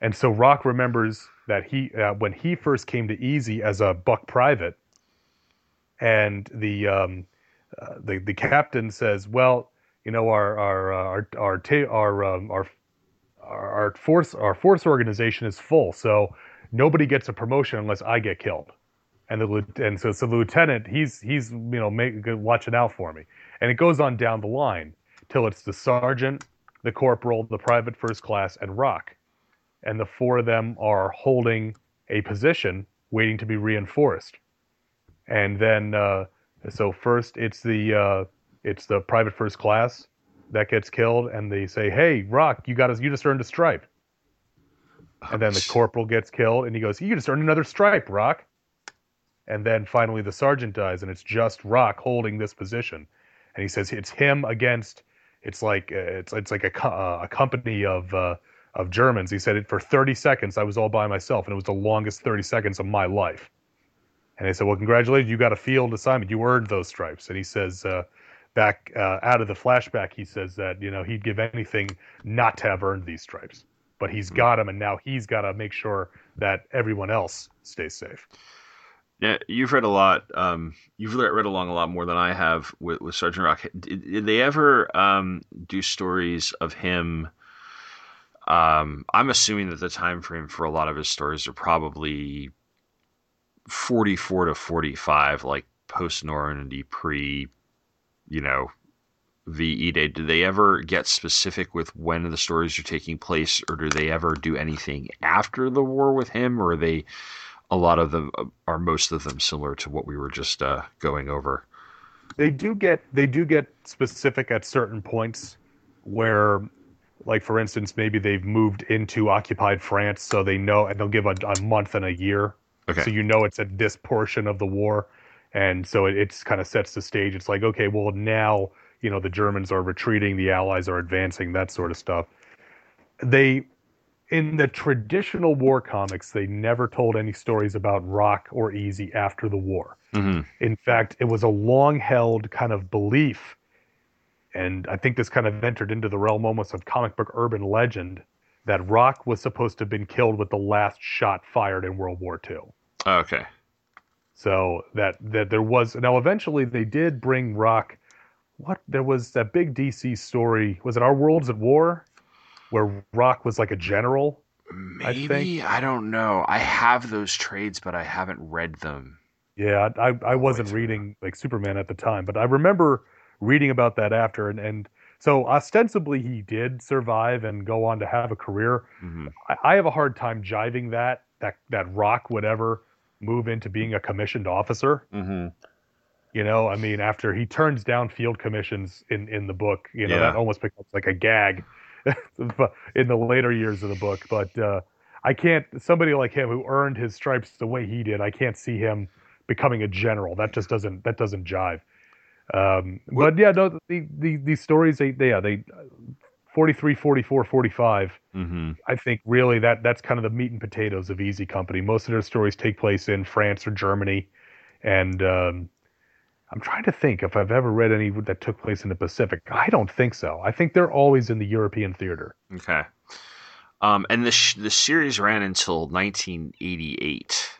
And so Rock remembers that he uh, when he first came to Easy as a buck private, and the um, uh, the the captain says, "Well, you know, our our uh, our our our, um, our our force our force organization is full, so nobody gets a promotion unless I get killed." And the and so so the lieutenant he's he's you know make, watching out for me, and it goes on down the line till it's the sergeant, the corporal, the private first class, and Rock, and the four of them are holding a position waiting to be reinforced, and then uh, so first it's the uh, it's the private first class that gets killed, and they say, "Hey, Rock, you got us. You just earned a stripe." And then the corporal gets killed, and he goes, "You just earned another stripe, Rock." And then finally, the sergeant dies, and it's just Rock holding this position. And he says it's him against. It's like uh, it's it's like a uh, a company of uh, of Germans. He said it for 30 seconds. I was all by myself, and it was the longest 30 seconds of my life. And they said, "Well, congratulations, you got a field assignment. You earned those stripes." And he says, uh, back uh, out of the flashback, he says that you know he'd give anything not to have earned these stripes, but he's Hmm. got them, and now he's got to make sure that everyone else stays safe. Yeah, you've read a lot. Um, you've read read along a lot more than I have with, with Sergeant Rock. Did, did they ever um, do stories of him? Um, I'm assuming that the time frame for a lot of his stories are probably 44 to 45, like post Normandy, pre, you know, VE Day. Do they ever get specific with when the stories are taking place, or do they ever do anything after the war with him, or are they? a lot of them are most of them similar to what we were just uh, going over. They do get they do get specific at certain points where like for instance maybe they've moved into occupied France so they know and they'll give a, a month and a year. Okay. so you know it's at this portion of the war. And so it it's kind of sets the stage. It's like okay well now you know the Germans are retreating the allies are advancing that sort of stuff. They in the traditional war comics they never told any stories about rock or easy after the war. Hmm in fact, it was a long held kind of belief. And I think this kind of entered into the realm almost of comic book urban legend that Rock was supposed to have been killed with the last shot fired in World War II. Oh, okay. So that, that there was now eventually they did bring Rock. What there was that big DC story. Was it Our Worlds at War? Where Rock was like a general. Maybe I, don't know. I have those trades, but I haven't read them. Yeah, I I wasn't reading like Superman at the time, but I remember reading about that after, and and so ostensibly he did survive and go on to have a career. hmm I, I have a hard time jiving that that that Rock would ever move into being a commissioned officer. hmm You know, I mean, after he turns down field commissions in in the book, you know, Yeah. that almost becomes like a gag in the later years of the book. But uh, I can't somebody like him who earned his stripes the way he did. I can't see him becoming a general. That just doesn't that doesn't jive. Um, but yeah, no, the, the these stories they, they yeah they 43, 44, 45. hmm I think really that that's kind of the meat and potatoes of Easy Company. Most of their stories take place in France or Germany, and um, I'm trying to think if I've ever read any that took place in the Pacific. I don't think so. I think they're always in the European theater. Okay. Um, and the sh- the series ran until 1988.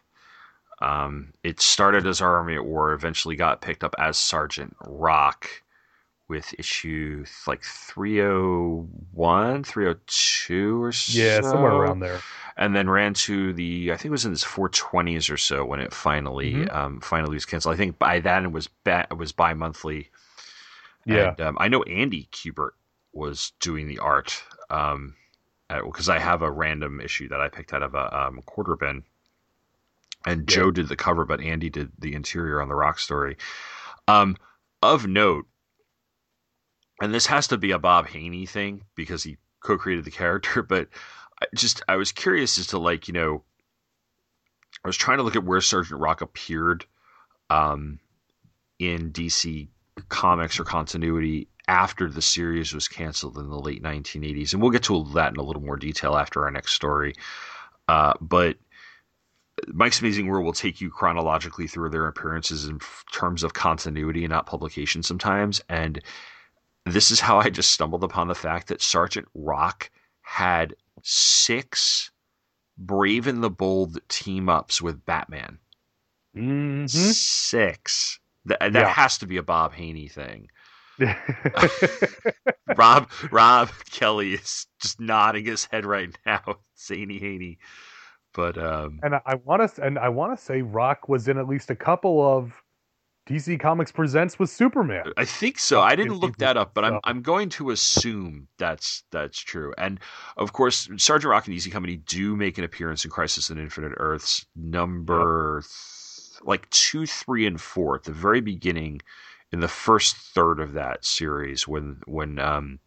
Um, it started as Army at War, eventually got picked up as Sergeant Rock with issue like 301, 302 or so. Yeah, somewhere around there. and then ran to the I think it was in his 420s or so when it finally Mhm. um, finally was canceled. I think by then it was ba- it was bi monthly. Yeah. And, um, I know Andy Kubert was doing the art um, because I have a random issue that I picked out of a um, quarter bin, and Yeah. Joe did the cover, but Andy did the interior on the Rock story. Um, of note, and this has to be a Bob Haney thing because he co-created the character, but I just I was curious as to like you know I was trying to look at where Sergeant Rock appeared um, in DC comics or continuity after the series was canceled in the late 1980s, and we'll get to that in a little more detail after our next story. Uh, but Mike's Amazing World will take you chronologically through their appearances in terms of continuity and not publication sometimes, and this is how I just stumbled upon the fact that Sergeant Rock had six Brave and the Bold team ups with Batman. Mhm. Six. That, that Yeah. has to be a Bob Haney thing. Rob Rob Kelly is just nodding his head right now, Zany Haney. But um, and I- I want to and I want to say Rock was in at least a couple of DC Comics Presents with Superman. I think so. I didn't look that up, but I'm. I'm going to assume that's that's true. And of course, Sergeant Rock and Easy Company do make an appearance in Crisis on Infinite Earths number th- like two, three, and four at the very beginning, in the first third of that series, when when um,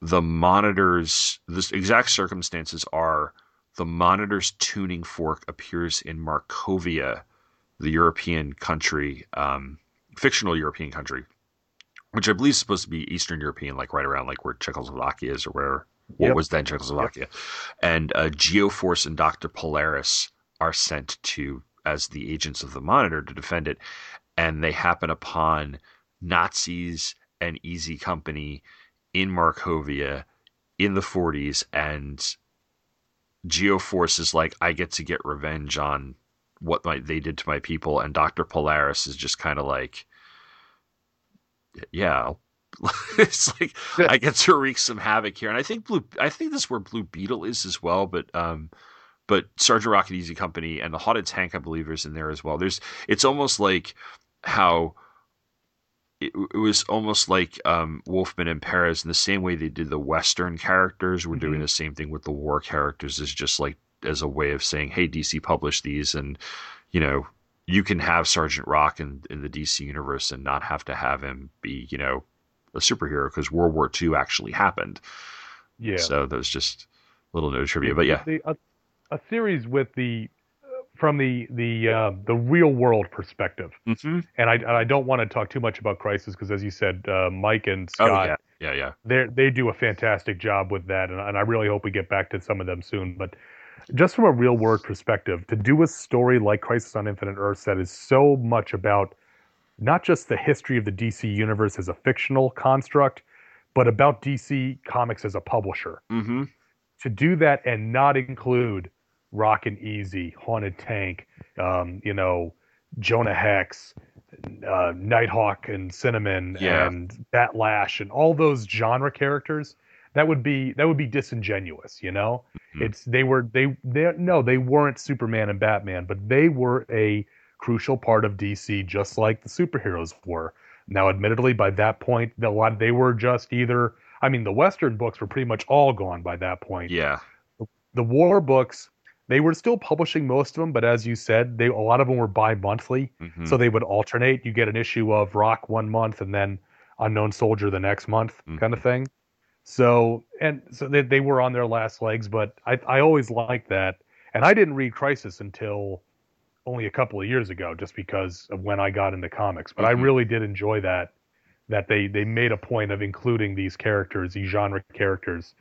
the monitors, the exact circumstances are the monitor's tuning fork appears in Markovia, the European country, um, fictional European country, which I believe is supposed to be Eastern European, like right around like where Czechoslovakia is or where what Yep. was then Czechoslovakia. And uh, Geoforce and Dr. Polaris are sent to as the agents of the monitor to defend it. And they happen upon Nazis and Easy Company in Markovia in the 40s. And Geoforce is like, I get to get revenge on what my, they did to my people. And Dr. Polaris is just kind of like, yeah, it's like I get to wreak some havoc here, and I think Blue. I think this is where Blue Beetle is as well, but um, but Sergeant Rocket Easy Company and the Haunted Tank, I believe, is in there as well. There's, it's almost like how it, it was almost like um, Wolfman and Perez in the same way they did the Western characters. We're doing Mhm. the same thing with the war characters, is just like as a way of saying, hey, DC published these, and you know. You can have Sergeant Rock in, in the DC universe and not have to have him be, you know, a superhero because World War II actually happened. Yeah. So that was just a little no trivia. But yeah, the, a, a series with the from the the uh, the real world perspective, mm-hmm. and I and I don't want to talk too much about Crisis because, as you said, uh, Mike and Scott, oh Scott, yeah, yeah, yeah. they they do a fantastic job with that, and, and I really hope we get back to some of them soon. But just from a real world perspective, to do a story like Crisis on Infinite Earths that is so much about not just the history of the DC universe as a fictional construct, but about DC Comics as a publisher Mm-hmm. to do that and not include Rock and Easy, Haunted Tank, um, you know, Jonah Hex, uh, Nighthawk and Cinnamon Yeah. and Bat Lash and all those genre characters, that would be that would be disingenuous, you know? Mhm. It's they were they they no, they weren't Superman and Batman, but they were a crucial part of DC just like the superheroes were. Now admittedly by that point, the lot they were just either I mean the western books were pretty much all gone by that point Yeah. the war books they were still publishing most of them but as you said they a lot of them were bi-monthly. Mhm. so they would alternate. You get an issue of rock one month and then unknown soldier the next month kind of thing. So and so they, they were on their last legs but I, I always liked that. And i didn't read crisis until only a couple of years ago just because of when i got into comics but i Mhm. really did enjoy that that they they made a point of including these characters these genre characters.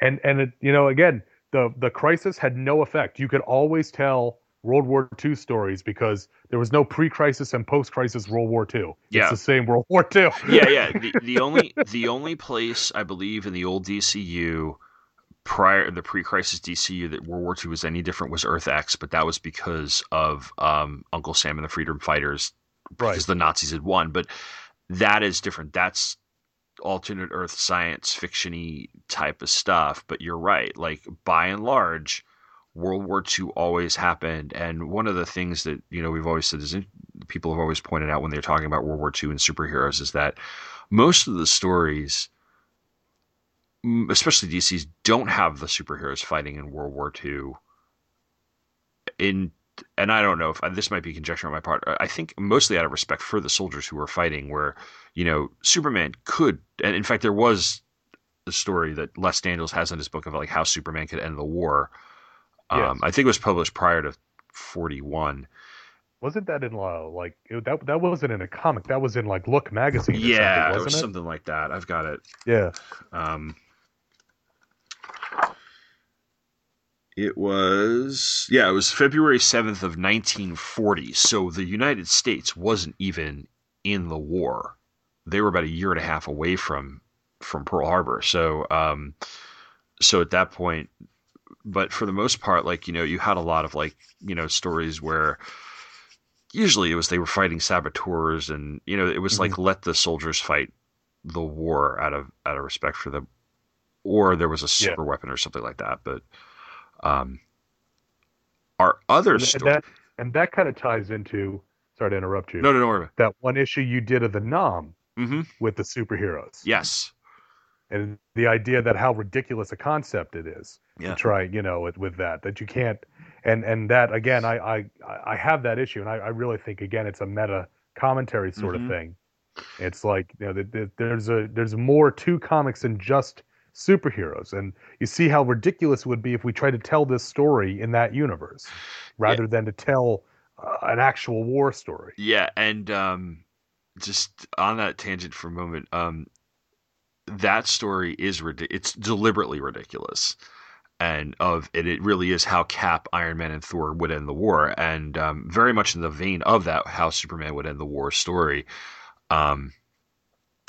And and it, you know again the the crisis had no effect you could always tell world war ii stories because there was no pre-crisis and post-crisis world war ii Yeah. it's the same world war ii yeah, yeah. The, the only the only place I believe in the old DCU prior the pre-crisis DCU that World War II was any different was Earth X, but that was because of um, Uncle Sam and the Freedom Fighters because Right. the Nazis had won. But that is different. That's alternate Earth science fictiony type of stuff. But you're right. Like by and large, World War II always happened, and one of the things that you know we've always said is people have always pointed out when they're talking about World War II and superheroes is that most of the stories, especially DC's, don't have the superheroes fighting in World War II. In and I don't know if this might be conjecture on my part. I think mostly out of respect for the soldiers who were fighting, where you know Superman could, and in fact there was a story that Les Daniels has in his book of like how Superman could end the war. Um, Yes. I think it was published prior to forty one. wasn't that in uh, like it, that that wasn't in a comic that was in like look magazine Yeah, something, it was it something like that. I've got it. yeah Um, it was yeah, it was February seventh of nineteen forty. So the United States wasn't even in the war they were about a year and a half away from from Pearl Harbor. So um, so at that point, but for the most part, like you know, you had a lot of like you know stories where usually it was they were fighting saboteurs, and you know it was mm-hmm. like let the soldiers fight the war out of out of respect for them, or there was a super yeah. weapon or something like that. But um, our other and, story, and that, and that kind of ties into. Sorry to interrupt you. No, no, worry. That one issue you did of the 'Nam mm-hmm. with the superheroes. Yes. And the idea that how ridiculous a concept it is yeah. to try, you know, with, with that, that you can't, and and that again, I I, I have that issue, and I, I really think again it's a meta commentary sort mm-hmm. of thing. It's like you know, the, the, there's a there's more to comics than just superheroes, and you see how ridiculous it would be if we tried to tell this story in that universe, rather yeah. than to tell uh, an actual war story. Yeah, and um, just on that tangent for a moment, um, that story is ridiculous. it's deliberately ridiculous and of it, it really is how Cap, Iron Man, and Thor would end the war, and um, very much in the vein of that, how Superman would end the war story. Um,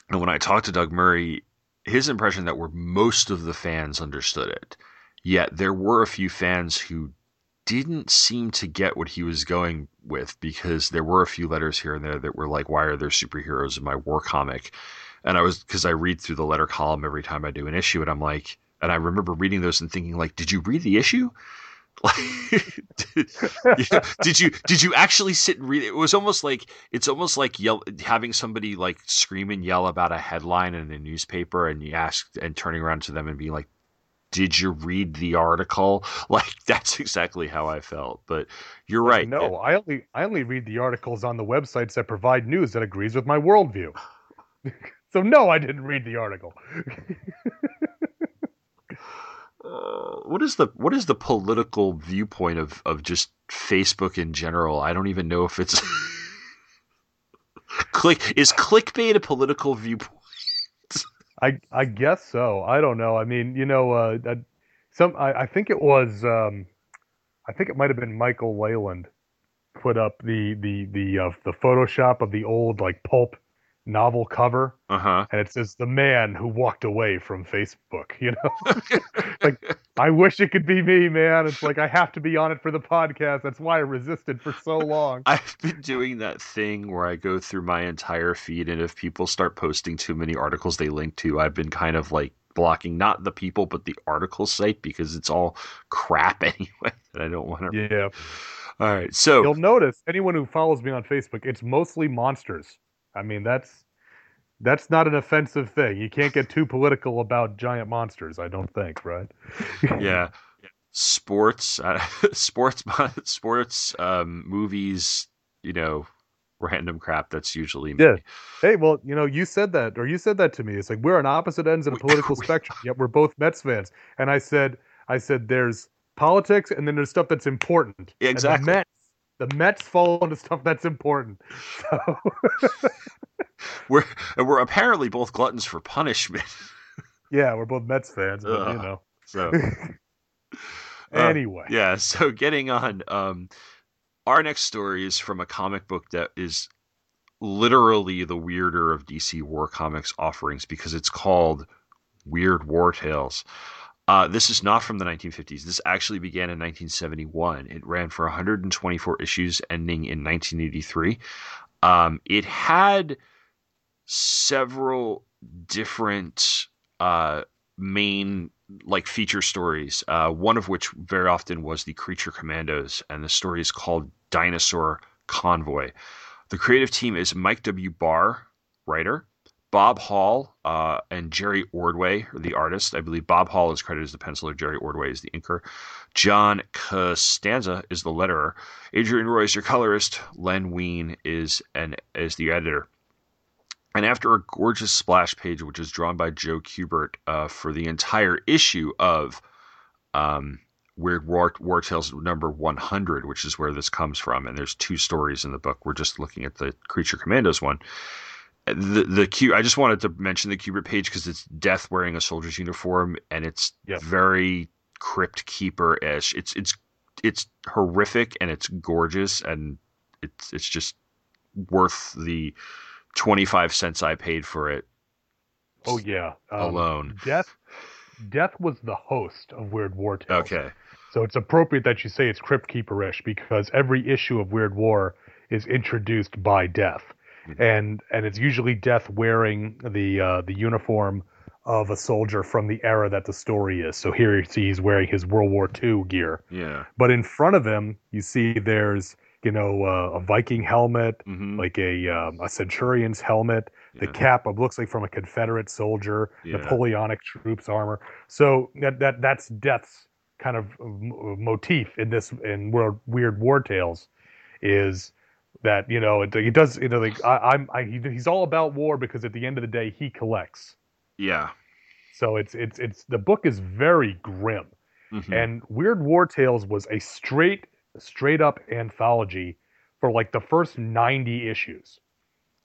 and when I talked to Doug Murray, his impression that were most of the fans understood it, yet there were a few fans who didn't seem to get what he was going with because there were a few letters here and there that were like, "Why are there superheroes in my war comic?" And I was because I read through the letter column every time I do an issue, and I'm like and I remember reading those and thinking like, did you read the issue? Did, you did you actually sit and read it? It was almost like it's almost like yell, having somebody like scream and yell about a headline in a newspaper, and you ask and turning around to them and being like, "Did you read the article?" Like that's exactly how I felt. But you're right. No, I only I only read the articles on the websites that provide news that agrees with my worldview. so no, I didn't read the article. Uh, what is the what is the political viewpoint of of just Facebook in general? I don't even know if it's click is clickbait a political viewpoint. I I guess so. I don't know. I mean, you know, uh, some I, I think it was um, I think it might have been Michael Leyland put up the the the uh, the Photoshop of the old like pulp novel cover, uh-huh. and it says the man who walked away from Facebook. You know, like I wish it could be me, man. It's like I have to be on it for the podcast. That's why I resisted for so long. I've been doing that thing where I go through my entire feed, and if people start posting too many articles they link to, I've been kind of like blocking not the people but the article site because it's all crap anyway. that I don't want to. Yeah. All right. So you'll notice anyone who follows me on Facebook, it's mostly monsters. I mean, that's that's not an offensive thing. You can't get too political about giant monsters, I don't think, right? yeah. Sports, uh, sports, sports, um, movies, you know, random crap. That's usually me. Yeah. Hey, well, you know, you said that, or you said that to me. It's like we're on opposite ends of the political spectrum, yet we're both Mets fans. And I said, I said, there's politics, and then there's stuff that's important. exactly. the Mets the Mets fall into stuff that's important. So we're we're apparently both gluttons for punishment. yeah, we're both Mets fans, but, you know. So uh, anyway, uh, yeah. So getting on, um, our next story is from a comic book that is literally the weirder of DC War Comics offerings because it's called Weird War Tales. Uh, this is not from the 1950s. This actually began in 1971. It ran for 124 issues, ending in 1983. Um, it had several different uh, main like feature stories. Uh, one of which very often was the Creature Commandos, and the story is called Dinosaur Convoy. The creative team is Mike W. Barr, writer, Bob Hall uh, and Jerry Ordway are the artist. I believe Bob Hall is credited as the penciler, Jerry Ordway is the inker. John Costanza is the letterer. Adrienne Roy is your colorist. Len Wein is an is the editor. And after a gorgeous splash page, which is drawn by Joe Kubert uh, for the entire issue of um, Weird War, War Tales number 100, which is where this comes from, and there's two stories in the book. We're just looking at the Creature Commandos one the the Q. I just wanted to mention the Kubert page because it's Death wearing a soldier's uniform, and it's yep. very Crypt Keeper ish. It's it's it's horrific and it's gorgeous and it's it's just worth the 25 cents I paid for it Oh yeah, um, alone. Death, Death was the host of Weird War Tales. Okay. So it's appropriate that you say it's Crypt Keeper-ish because every issue of Weird War is introduced by Death, Mhm. and and it's usually Death wearing the uh, the uniform of a soldier from the era that the story is. So here you see he's wearing his World War II gear, Yeah. but in front of him you see there's you know uh, a Viking helmet, hmm like a um, a Centurion's helmet, the cap it looks like from a Confederate soldier, Yeah. Napoleonic troops armor. So that that that's Death's kind of motif in this in World Weird War Tales, is that you know it, it does you know like I, I'm I, he, he's all about war because at the end of the day he collects. Yeah. So it's it's it's the book is very grim. Mhm. And Weird War Tales was a straight straight up anthology for like the first 90 issues.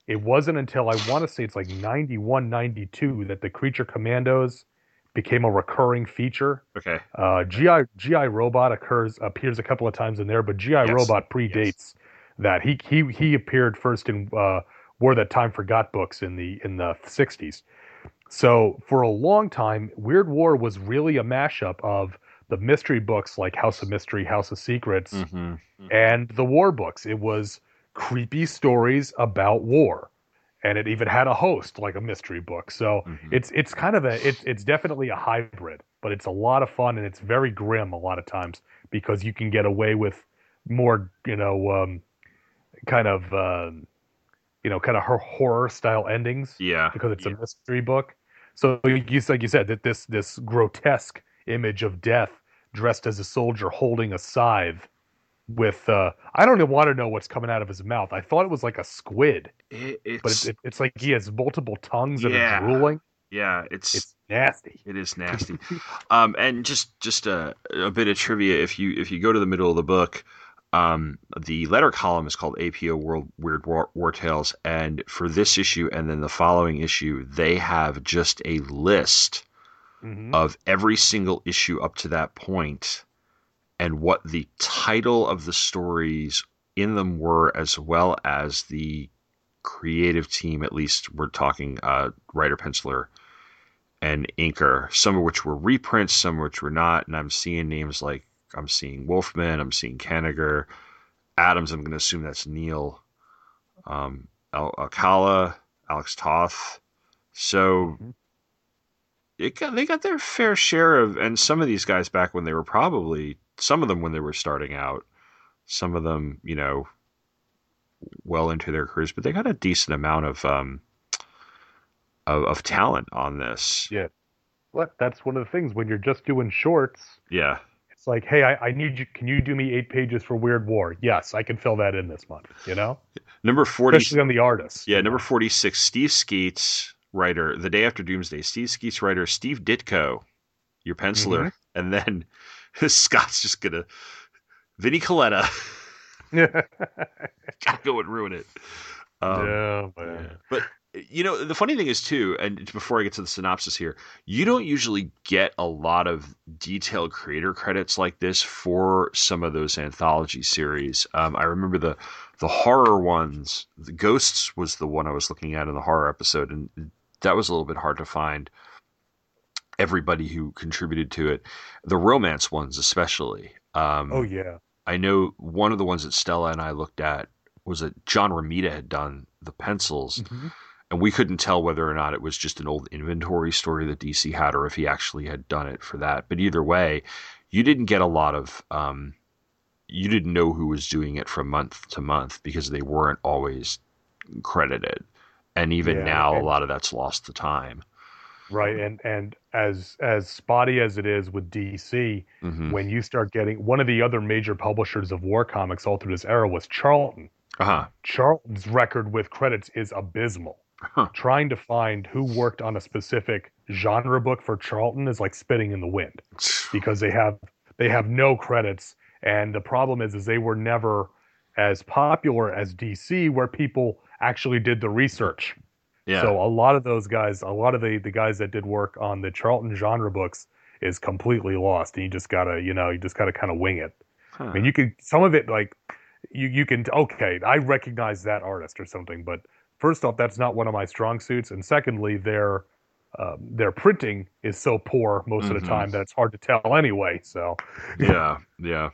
It wasn't until I want to say it's like 91 92 that the Creature Commandos became a recurring feature. okay. Uh, GI GI Robot occurs appears a couple of times in there, but GI Yes, Robot predates that. He he he appeared first in uh, War That Time Forgot books in the in the 60s. So for a long time, Weird War was really a mashup of the mystery books like House of Mystery, House of Secrets, hmm and the war books. It was creepy stories about war, and it even had a host like a mystery book. So Mhm. it's it's kind of a it's it's definitely a hybrid, but it's a lot of fun and it's very grim a lot of times because you can get away with more you know um, kind of um you know kind of her horror style endings Yeah. because it's a mystery book. So you like you said that this this grotesque image of death dressed as a soldier holding a scythe with uh I don't even want to know what's coming out of his mouth. I thought it was like a squid, It, it's, but it's, it, it's like he has multiple tongues and Yeah. it's drooling. yeah. It's It's nasty. It is nasty. um, and just just a, a bit of trivia. If you if you go to the middle of the book, um, the letter column is called APO World Weird War, War Tales, and for this issue and then the following issue, they have just a list Mhm. of every single issue up to that point and what the title of the stories in them were, as well as the creative team. At least we're talking uh, writer, penciler, and inker. Some of which were reprints, some of which were not. And I'm seeing names like I'm seeing Wolfman, I'm seeing Kanigher, Adams. I'm going to assume that's Neal, um, Al- Alcala, Alex Toth. So Mhm. it got, they got their fair share of, and some of these guys back when they were probably some of them when they were starting out, some of them, you know, well into their careers, but they got a decent amount of um of, of talent on this. Yeah. But that's one of the things when you're just doing shorts. Yeah. It's like, hey, I, I need you. Can you do me eight pages for Weird War? Yes, I can fill that in this month. You know, Number forty. especially on the artists. Yeah, number forty-six. Steve Skeates, writer. The day after Doomsday. Steve Skeates, writer. Steve Ditko, your penciler, and then Scott's just gonna. Vinny Colletta, yeah, gotta go and ruin it. Um, yeah, Yeah. man. But you know, the funny thing is too, and before I get to the synopsis here, you don't usually get a lot of detailed creator credits like this for some of those anthology series. Um, I remember the the horror ones. The Ghosts was the one I was looking at in the horror episode, and that was a little bit hard to find everybody who contributed to it. The romance ones, especially. Um, Oh yeah. I know one of the ones that Stella and I looked at was that John Romita had done the pencils, Mhm. And we couldn't tell whether or not it was just an old inventory story that DC had or if he actually had done it for that. But either way, you didn't get a lot of. Um, you didn't know who was doing it from month to month because they weren't always credited, and even Yeah, now, and- a lot of that's lost to time. Right, and and as as spotty as it is with DC, hmm when you start getting one of the other major publishers of war comics all through this era was Charlton. Uh huh. Charlton's record with credits is abysmal. Huh. Trying to find who worked on a specific genre book for Charlton is like spitting in the wind because they have they have no credits and the problem is is they were never as popular as DC where people actually did the research. Yeah. So a lot of those guys, a lot of the the guys that did work on the Charlton genre books is completely lost and you just got to, you know, you just got to kind of wing it. Huh. I mean, you could some of it like you you can okay, I recognize that artist or something, but first off, that's not one of my strong suits, and secondly, their um, their printing is so poor most mm-hmm. of the mm-hmm. time that it's hard to tell anyway. So, yeah, yeah.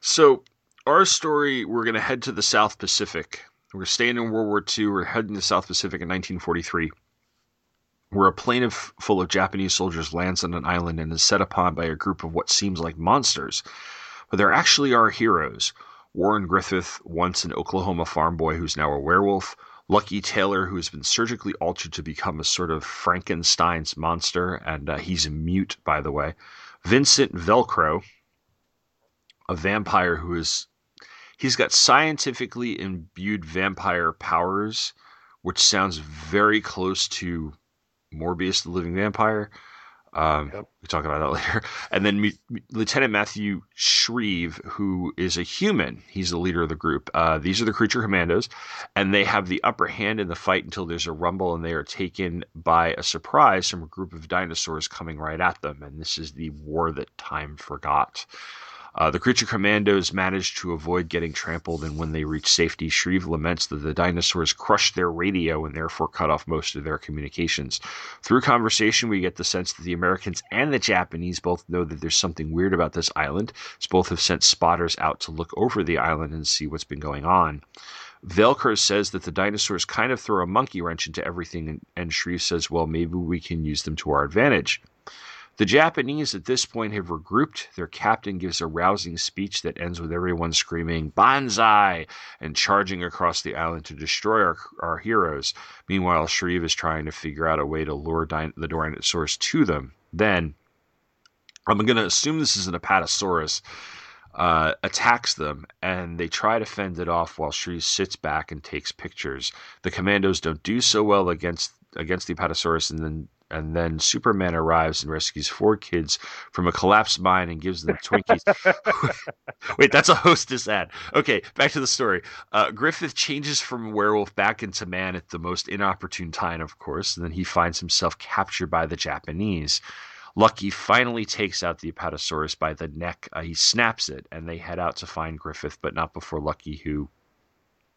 So, our story, we're going to head to the South Pacific. We're staying in World War II. We're heading to the South Pacific in 1943 where a plane of, full of Japanese soldiers lands on an island and is set upon by a group of what seems like monsters. But there actually are heroes. Warren Griffith, once an Oklahoma farm boy who's now a werewolf. Lucky Taylor, who has been surgically altered to become a sort of Frankenstein's monster, and uh, he's mute, by the way. Vincent Velcro, a vampire who is. He's got scientifically imbued vampire powers, which sounds very close to Morbius, the Living Vampire. Um, yep. We talk about that later. And then M- Lieutenant Matthew Shreve, who is a human. He's the leader of the group. Uh, these are the creature commandos, and they have the upper hand in the fight until there's a rumble, and they are taken by a surprise from a group of dinosaurs coming right at them. And this is the war that time forgot. Uh, the creature commandos manage to avoid getting trampled, and when they reach safety, Shreve laments that the dinosaurs crushed their radio and therefore cut off most of their communications. Through conversation, we get the sense that the Americans and the Japanese both know that there's something weird about this island, as both have sent spotters out to look over the island and see what's been going on. Velcro says that the dinosaurs kind of throw a monkey wrench into everything, and, and Shreve says, well, maybe we can use them to our advantage. The Japanese at this point have regrouped. Their captain gives a rousing speech that ends with everyone screaming, Banzai! and charging across the island to destroy our, our heroes. Meanwhile, Shreve is trying to figure out a way to lure din- the dinosaurs to them. Then, I'm going to assume this is an Apatosaurus. Uh, attacks them and they try to fend it off while Shreve sits back and takes pictures. The commandos don't do so well against against the Apatosaurus and then and then Superman arrives and rescues four kids from a collapsed mine and gives them Twinkies. Wait, that's a hostess ad. Okay, back to the story. Uh, Griffith changes from werewolf back into man at the most inopportune time, of course, and then he finds himself captured by the Japanese. Lucky finally takes out the Apatosaurus by the neck. Uh, he snaps it, and they head out to find Griffith, but not before Lucky, who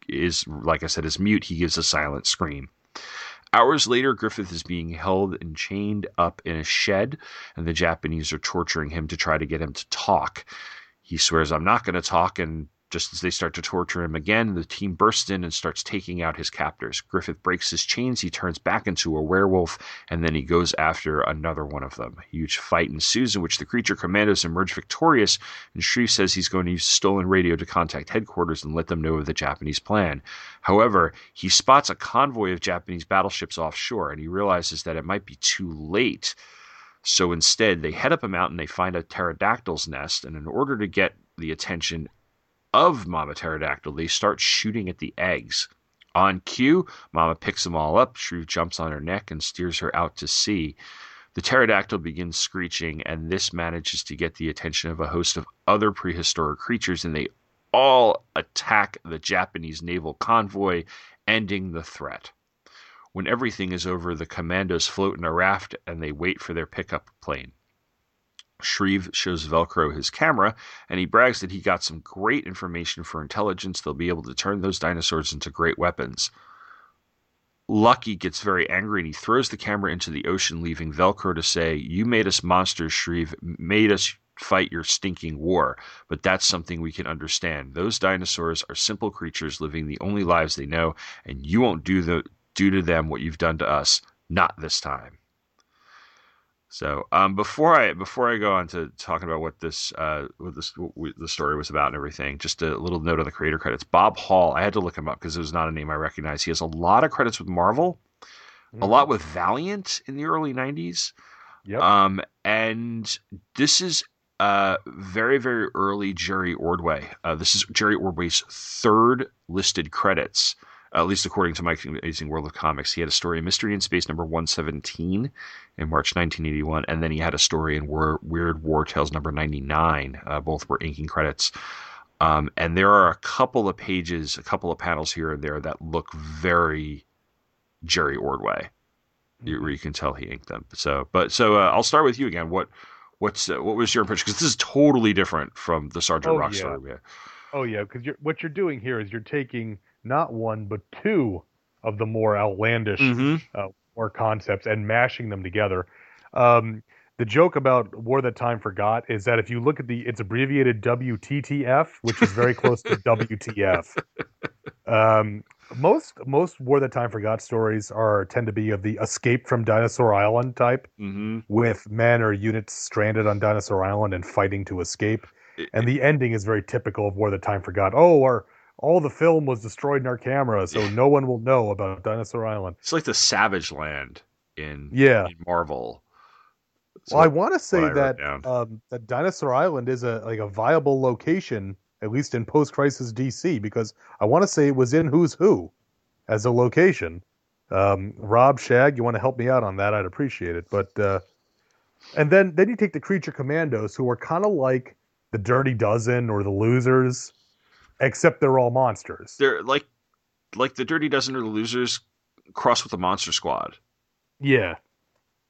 is, like I said, is mute. He gives a silent scream. Hours later, Griffith is being held and chained up in a shed, and the Japanese are torturing him to try to get him to talk. He swears, I'm not going to talk, and just as they start to torture him again, the team bursts in and starts taking out his captors. Griffith breaks his chains, he turns back into a werewolf, and then he goes after another one of them. A huge fight ensues in which the creature commandos emerge victorious, and Shreve says he's going to use stolen radio to contact headquarters and let them know of the Japanese plan. However, he spots a convoy of Japanese battleships offshore, and he realizes that it might be too late. So instead, they head up a mountain, they find a pterodactyl's nest, and in order to get the attention of Mama Pterodactyl, they start shooting at the eggs. On cue, Mama picks them all up. Shreve jumps on her neck and steers her out to sea. The pterodactyl begins screeching, and this manages to get the attention of a host of other prehistoric creatures, and they all attack the Japanese naval convoy, ending the threat. When everything is over, the commandos float in a raft and they wait for their pickup plane. Shreve shows Velcro his camera, and he brags that he got some great information for intelligence. They'll be able to turn those dinosaurs into great weapons. Lucky gets very angry and he throws the camera into the ocean, leaving Velcro to say, You made us monsters, Shreve, made us fight your stinking war, but that's something we can understand. Those dinosaurs are simple creatures living the only lives they know, and you won't do, the, do to them what you've done to us. Not this time. So um, before I before I go on to talking about what this uh, what this what the story was about and everything, just a little note on the creator credits. Bob Hall, I had to look him up because it was not a name I recognized. He has a lot of credits with Marvel, mm-hmm. a lot with Valiant in the early '90s. Yep. Um, and this is uh, very very early Jerry Ordway. Uh, this is Jerry Ordway's third listed credits at least according to my Amazing World of Comics. He had a story in Mystery in Space number 117 in March 1981, and then he had a story in War, Weird War Tales number 99. Uh, both were inking credits. Um, and there are a couple of pages, a couple of panels here and there that look very Jerry Ordway, mm-hmm. where you can tell he inked them. So, but so uh, I'll start with you again. What what's uh, what was your impression? Because this is totally different from the Sergeant oh, Rock yeah. story. Oh yeah, because what you're doing here is you're taking not one but two of the more outlandish Mm-hmm. war concepts and mashing them together. Um, the joke about War That Time Forgot is that if you look at the, it's abbreviated WTTF, which is very close to WTF. Um, most most War That Time Forgot stories are tend to be of the escape from Dinosaur Island type, Mm-hmm. with men or units stranded on Dinosaur Island and fighting to escape. And the ending is very typical of War That Time Forgot. Oh, our all the film was destroyed in our camera, so no one will know about Dinosaur Island. It's like the Savage Land in, Yeah. in Marvel. It's Well, I want to say what I wrote that um, that Dinosaur Island is a like a viable location, at least in post-crisis DC, because I want to say it was in Who's Who as a location. Um, Rob Shag, you want to help me out on that? I'd appreciate it. But uh, and then then you take the Creature Commandos, who are kind of like the Dirty Dozen or the Losers, except they're all monsters. they're like like the Dirty Dozen or the Losers crossed with the Monster Squad. Yeah,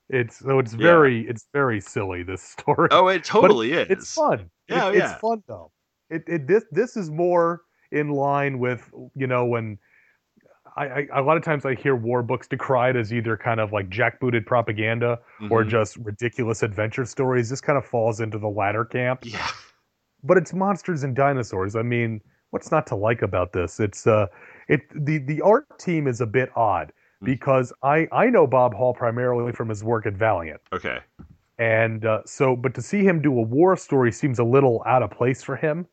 it's so it's Yeah. very it's very silly this story. Oh, it totally is. It's fun. Yeah, it's, yeah. it's fun though. It, it this this is more in line with you know when I, I a lot of times I hear war books decried as either kind of like jackbooted propaganda or Mhm. just ridiculous adventure stories. This kind of falls into the latter camp. yeah. But it's monsters and dinosaurs. I mean, what's not to like about this? It's uh it the the art team is a bit odd Mm. because I I know Bob Hall primarily from his work at Valiant. Okay. And uh, so, but to see him do a war story seems a little out of place for him.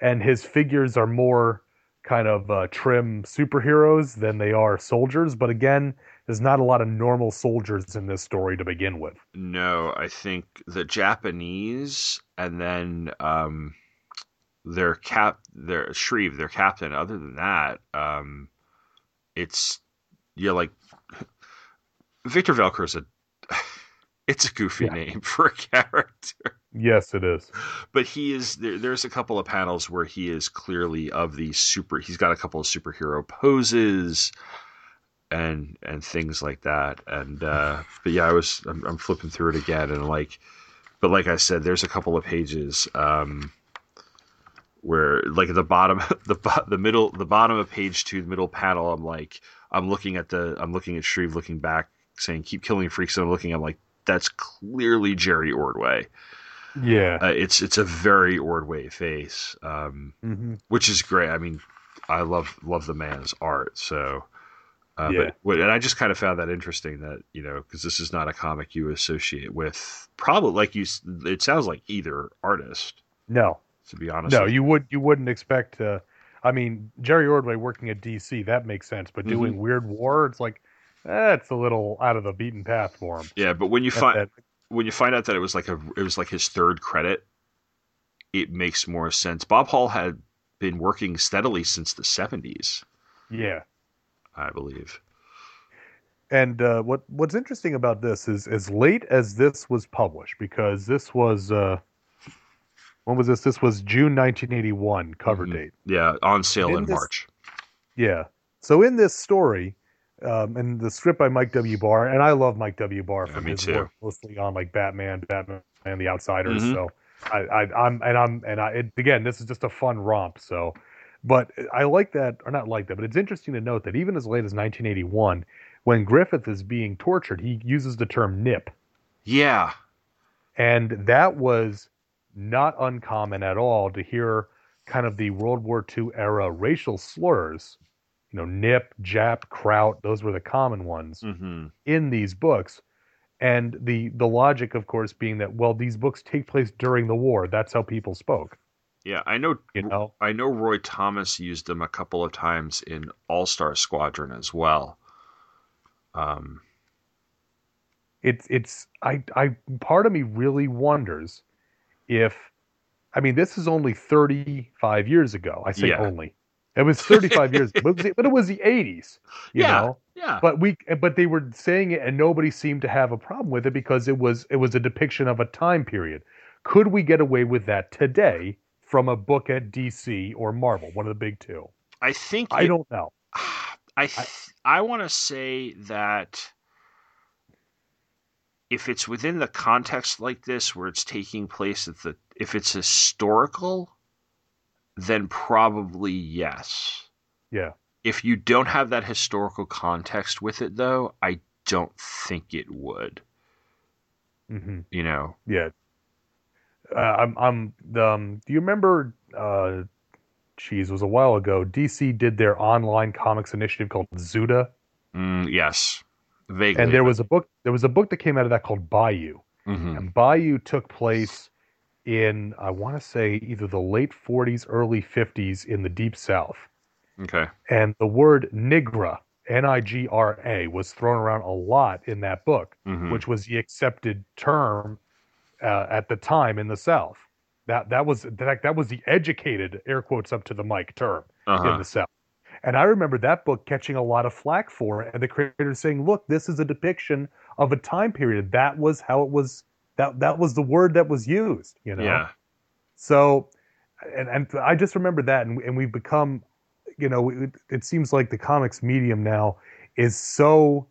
And his figures are more kind of uh, trim superheroes than they are soldiers. But again, there's not a lot of normal soldiers in this story to begin with. No, I think the Japanese and then um their cap their Shreve, their captain. Other than that, um it's yeah, like Victor Velcro's a it's a goofy Yeah. name for a character. Yes, it is. But he is there, there's a couple of panels where he is clearly of the super he's got a couple of superhero poses and and things like that. And uh but yeah, I was I'm, I'm flipping through it again and like but like I said, there's a couple of pages um where like at the bottom the the middle the bottom of page two the middle panel i'm like i'm looking at the i'm looking at shreve looking back saying keep killing freaks and i'm looking i'm like that's clearly jerry ordway. Yeah. uh, it's it's a very ordway face um hmm which is great. I mean i love love the man's art so uh, Yeah. but what- and I just kind of found that interesting that you know because this is not a comic you associate with probably like you it sounds like either artist. No, to be honest no, you would you wouldn't expect. Uh, I mean, Jerry Ordway working at DC that makes sense, but doing Weird War, it's like that's a little out of the beaten path for him. Yeah, but when you find when you find out that it was like a it was like his third credit, it makes more sense. Bob Hall had been working steadily since the seventies, yeah. I believe. And uh, what what's interesting about this is as late as this was published, because this was uh, when was this? This was June 1981 cover Mhm. date. Yeah, on sale In in this- March. Yeah. So in this story, um, and the script by Mike W. Barr, and I love Mike W. Barr from me his too. work mostly on like Batman, Batman, and The Outsiders. Mhm. So I, I, I'm and I'm and I it, again, this is just a fun romp. So, but I like that, or not like that, but it's interesting to note that even as late as 1981, when Griffith is being tortured, he uses the term "nip." Yeah, And that was not uncommon at all to hear kind of the World War II era racial slurs, you know, nip, jap, kraut, those were the common ones hmm in these books. And the the logic, of course, being that well, these books take place during the war. That's how people spoke. yeah. I know. You know, I know. Roy Thomas used them a couple of times in All Star Squadron as well. Um, it's it's I I part of me really wonders if I mean this is only 35 years ago. I say Yeah. only. It was 35 years, but it was, but it was the 80s, you Yeah. know. yeah, But we but they were saying it and nobody seemed to have a problem with it because it was it was a depiction of a time period. Could we get away with that today from a book at DC or Marvel, one of the big two? I think I it- don't know. I th- I want to say that if it's within the context like this, where it's taking place at the, if it's historical, then probably yes. Yeah. if you don't have that historical context with it, though, I don't think it would. hmm You know, Yeah. Uh, I'm. I'm. Um, do you remember? Uh, it was a while ago. DC did their online comics initiative called Zuda, mm, yes, vaguely. and there was a book. There was a book that came out of that called Bayou, Mhm. and Bayou took place in I want to say either the late 40s, early 50s in the Deep South, okay. and the word Nigra, N-I-G-R-A, was thrown around a lot in that book. Mhm. which was the accepted term uh, at the time in the South. That that was that, that was the educated air quotes up to the mic term in Uh-huh. the South. And I remember that book catching a lot of flack for it, and the creator saying, "Look, this is a depiction of a time period. That was how it was. That that was the word that was used. You know." Yeah. So, and and I just remember that, and and we've become, you know, it, it seems like the comics medium now is so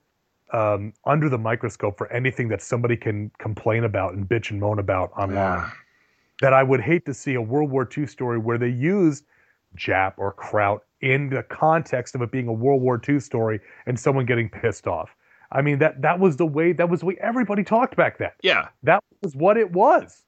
um, under the microscope for anything that somebody can complain about and bitch and moan about online. Yeah. That I would hate to see a World War II story where they used Jap or Kraut in the context of it being a World War II story and someone getting pissed off. I mean that that was the way that was the way everybody talked back then. Yeah. that was what it was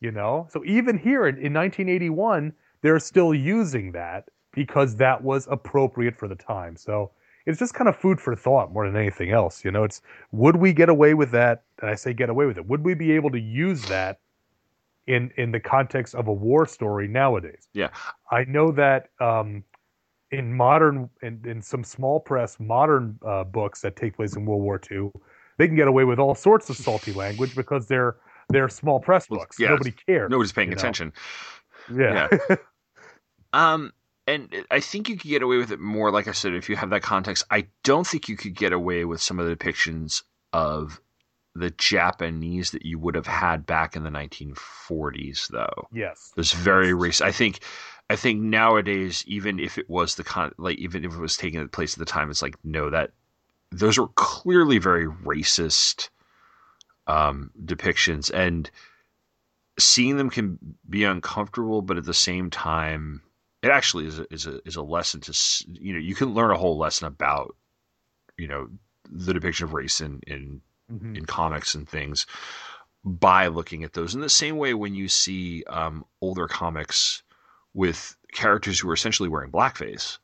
you know? So even here in, in 1981 they're still using that because that was appropriate for the time. So it's just kind of food for thought more than anything else you know? It's would we get away with that? And i say get away with it. Would we be able to use that in in the context of a war story nowadays? Yeah. i know that um in modern in, in some small press modern uh, books that take place in world war ii they can get away with all sorts of salty language because they're they're small press Well, books yeah, nobody cares Nobody's paying you know? attention. yeah, Um, and I think you could get away with it more, like I said, if you have that context. I don't think you could get away with some of the depictions of the Japanese that you would have had back in the 1940s, though. yes It was very racist. I think, I think nowadays, even if it was the con, like even if it was taking place at the time, it's like no, that those were clearly very racist um, depictions, and seeing them can be uncomfortable, but at the same time, it actually is a, is a is a lesson to s- you know you can learn a whole lesson about you know the depiction of race in in Mhm. in comics and things by looking at those in the same way when you see um, older comics with characters who are essentially wearing blackface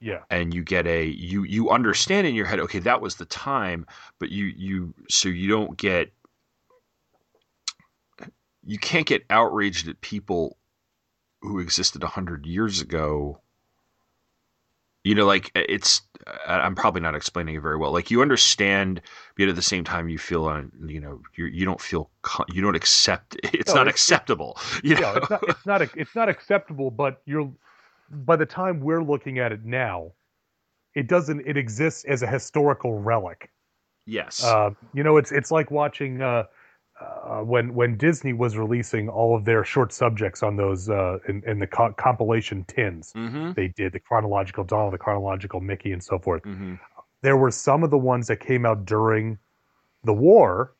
yeah and you get a you you understand in your head okay that was the time but you you so you don't get you can't get outraged at people who existed 100 years ago you know like it's i'm probably not explaining it very well. Like you understand but at the same time you feel on you know you you don't feel you don't accept it's No, not it's- acceptable you know yeah it's not it's not it's not acceptable but you're by the time we're looking at it now it doesn't it exists as a historical relic. Yes. Uh, you know, it's it's like watching uh, uh, when when Disney was releasing all of their short subjects on those uh, in, in the co- compilation tins. mm-hmm They did the chronological Donald, the chronological Mickey, and so forth. mm-hmm There were some of the ones that came out during the war,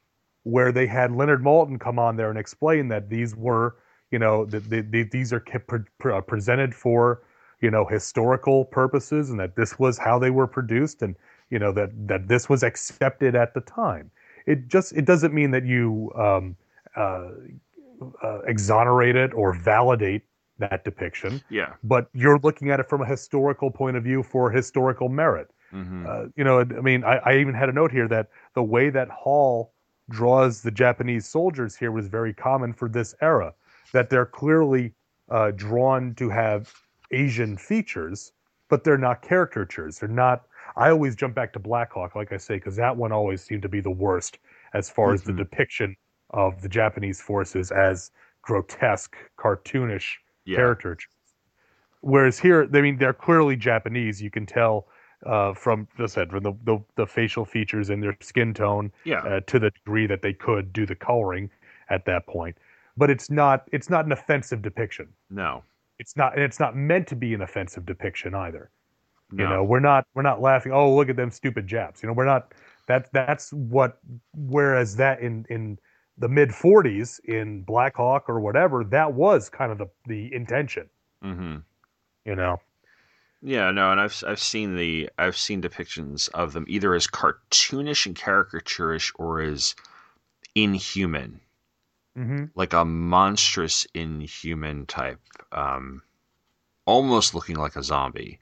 where they had Leonard Maltin come on there and explain that these were, you know, that the, the, these are pre- pre- uh, presented for, you know, historical purposes, and that this was how they were produced, and you know that that this was accepted at the time. It just it doesn't mean that you um, uh, uh, exonerate it or validate that depiction, yeah but you're looking at it from a historical point of view for historical merit. mm-hmm Uh, you know, I mean, I, I even had a note here that the way that Hall draws the Japanese soldiers here was very common for this era. That they're clearly uh, drawn to have Asian features, but they're not caricatures. They're not. I always jump back to Black Hawk, like I say, because that one always seemed to be the worst as far as the Mhm. depiction of the Japanese forces as grotesque, cartoonish yeah characters. Whereas here, I mean, they're clearly Japanese. You can tell uh, from, just said, from the, the, the facial features and their skin tone yeah uh, to the degree that they could do the coloring at that point. But it's not it's not an offensive depiction. no It's not and it's not meant to be an offensive depiction either. No You know, we're not we're not laughing. Oh, look at them stupid Japs. You know, we're not. That that's what. Whereas that in in the mid '40s in Black Hawk or whatever, that was kind of the the intention mm-hmm you know Yeah, no, and I've I've seen the I've seen depictions of them either as cartoonish and caricaturish or as inhuman, Mm-hmm. like a monstrous inhuman type, um, almost looking like a zombie.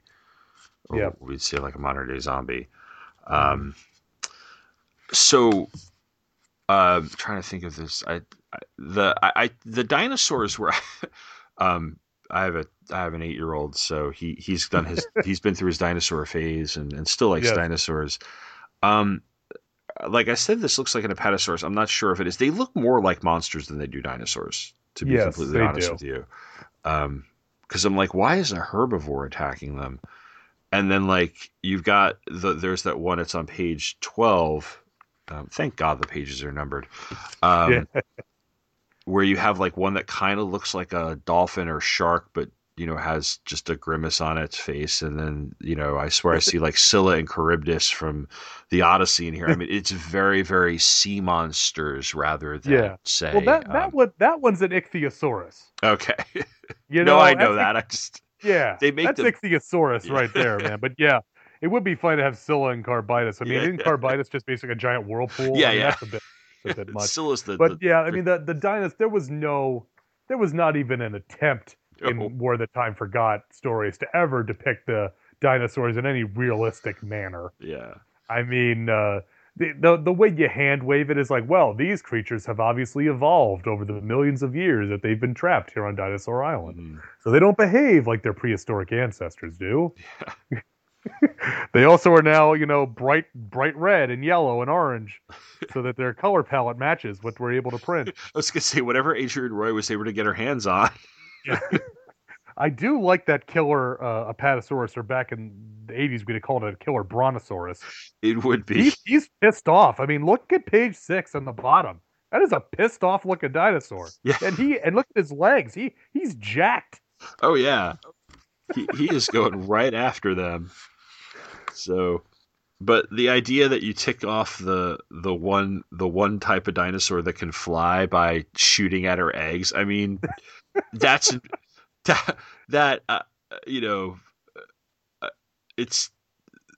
Yep. we'd say like a modern day zombie. Um, so, uh, trying to think of this, I, I the I, I the dinosaurs were, um, I have a I have an eight year old, so he he's done his he's been through his dinosaur phase and, and still likes dinosaurs. Um, like I said, this looks like an apatosaurus. I'm not sure if it is. They look more like monsters than they do dinosaurs. To be Yes, completely honest do. with you, um, because I'm like, why is a herbivore attacking them? And then like you've got the there's that one. It's on page twelve. Um, thank God the pages are numbered. Um, Yeah. Where you have like one that kind of looks like a dolphin or shark, but you know has just a grimace on its face, and then you know I swear I see like Scylla and Charybdis from the Odyssey in here. I mean, it's very very sea monsters rather than Yeah. say. Well, that that um, one that one's an ichthyosaurus. okay. You no, know, I know that. I just Yeah, They make that's them- ichthyosaurus right there, man. But yeah, it would be fun to have Scylla and Charybdis. I mean, Yeah, isn't yeah. Charybdis just basically a giant whirlpool? Yeah, I mean, yeah. That's a bit, a bit much. Scylla's the. But the, yeah, I mean, the the dinos. There was no, there was not even an attempt oh, in War the Time Forgot stories to ever depict the dinosaurs in any realistic manner. yeah. I mean, uh, the, the the way you hand wave it is like, well, these creatures have obviously evolved over the millions of years that they've been trapped here on Dinosaur Island, Mhm. so they don't behave like their prehistoric ancestors do. they also are now, you know, bright bright red and yellow and orange, so that their color palette matches what we're able to print. I was gonna say whatever Adrienne Roy was able to get her hands on. I do like that killer uh, Apatosaurus, or back in the 80s, we'd have called it a killer Brontosaurus. It would be. He, he's pissed off. I mean, look at page six on the bottom. That is a pissed off looking dinosaur. Yeah. And he and look at his legs. He he's jacked. Oh yeah, he he is going right after them. So, but the idea that you tick off the the one the one type of dinosaur that can fly by shooting at her eggs. I mean, that's that that uh, you know, uh, it's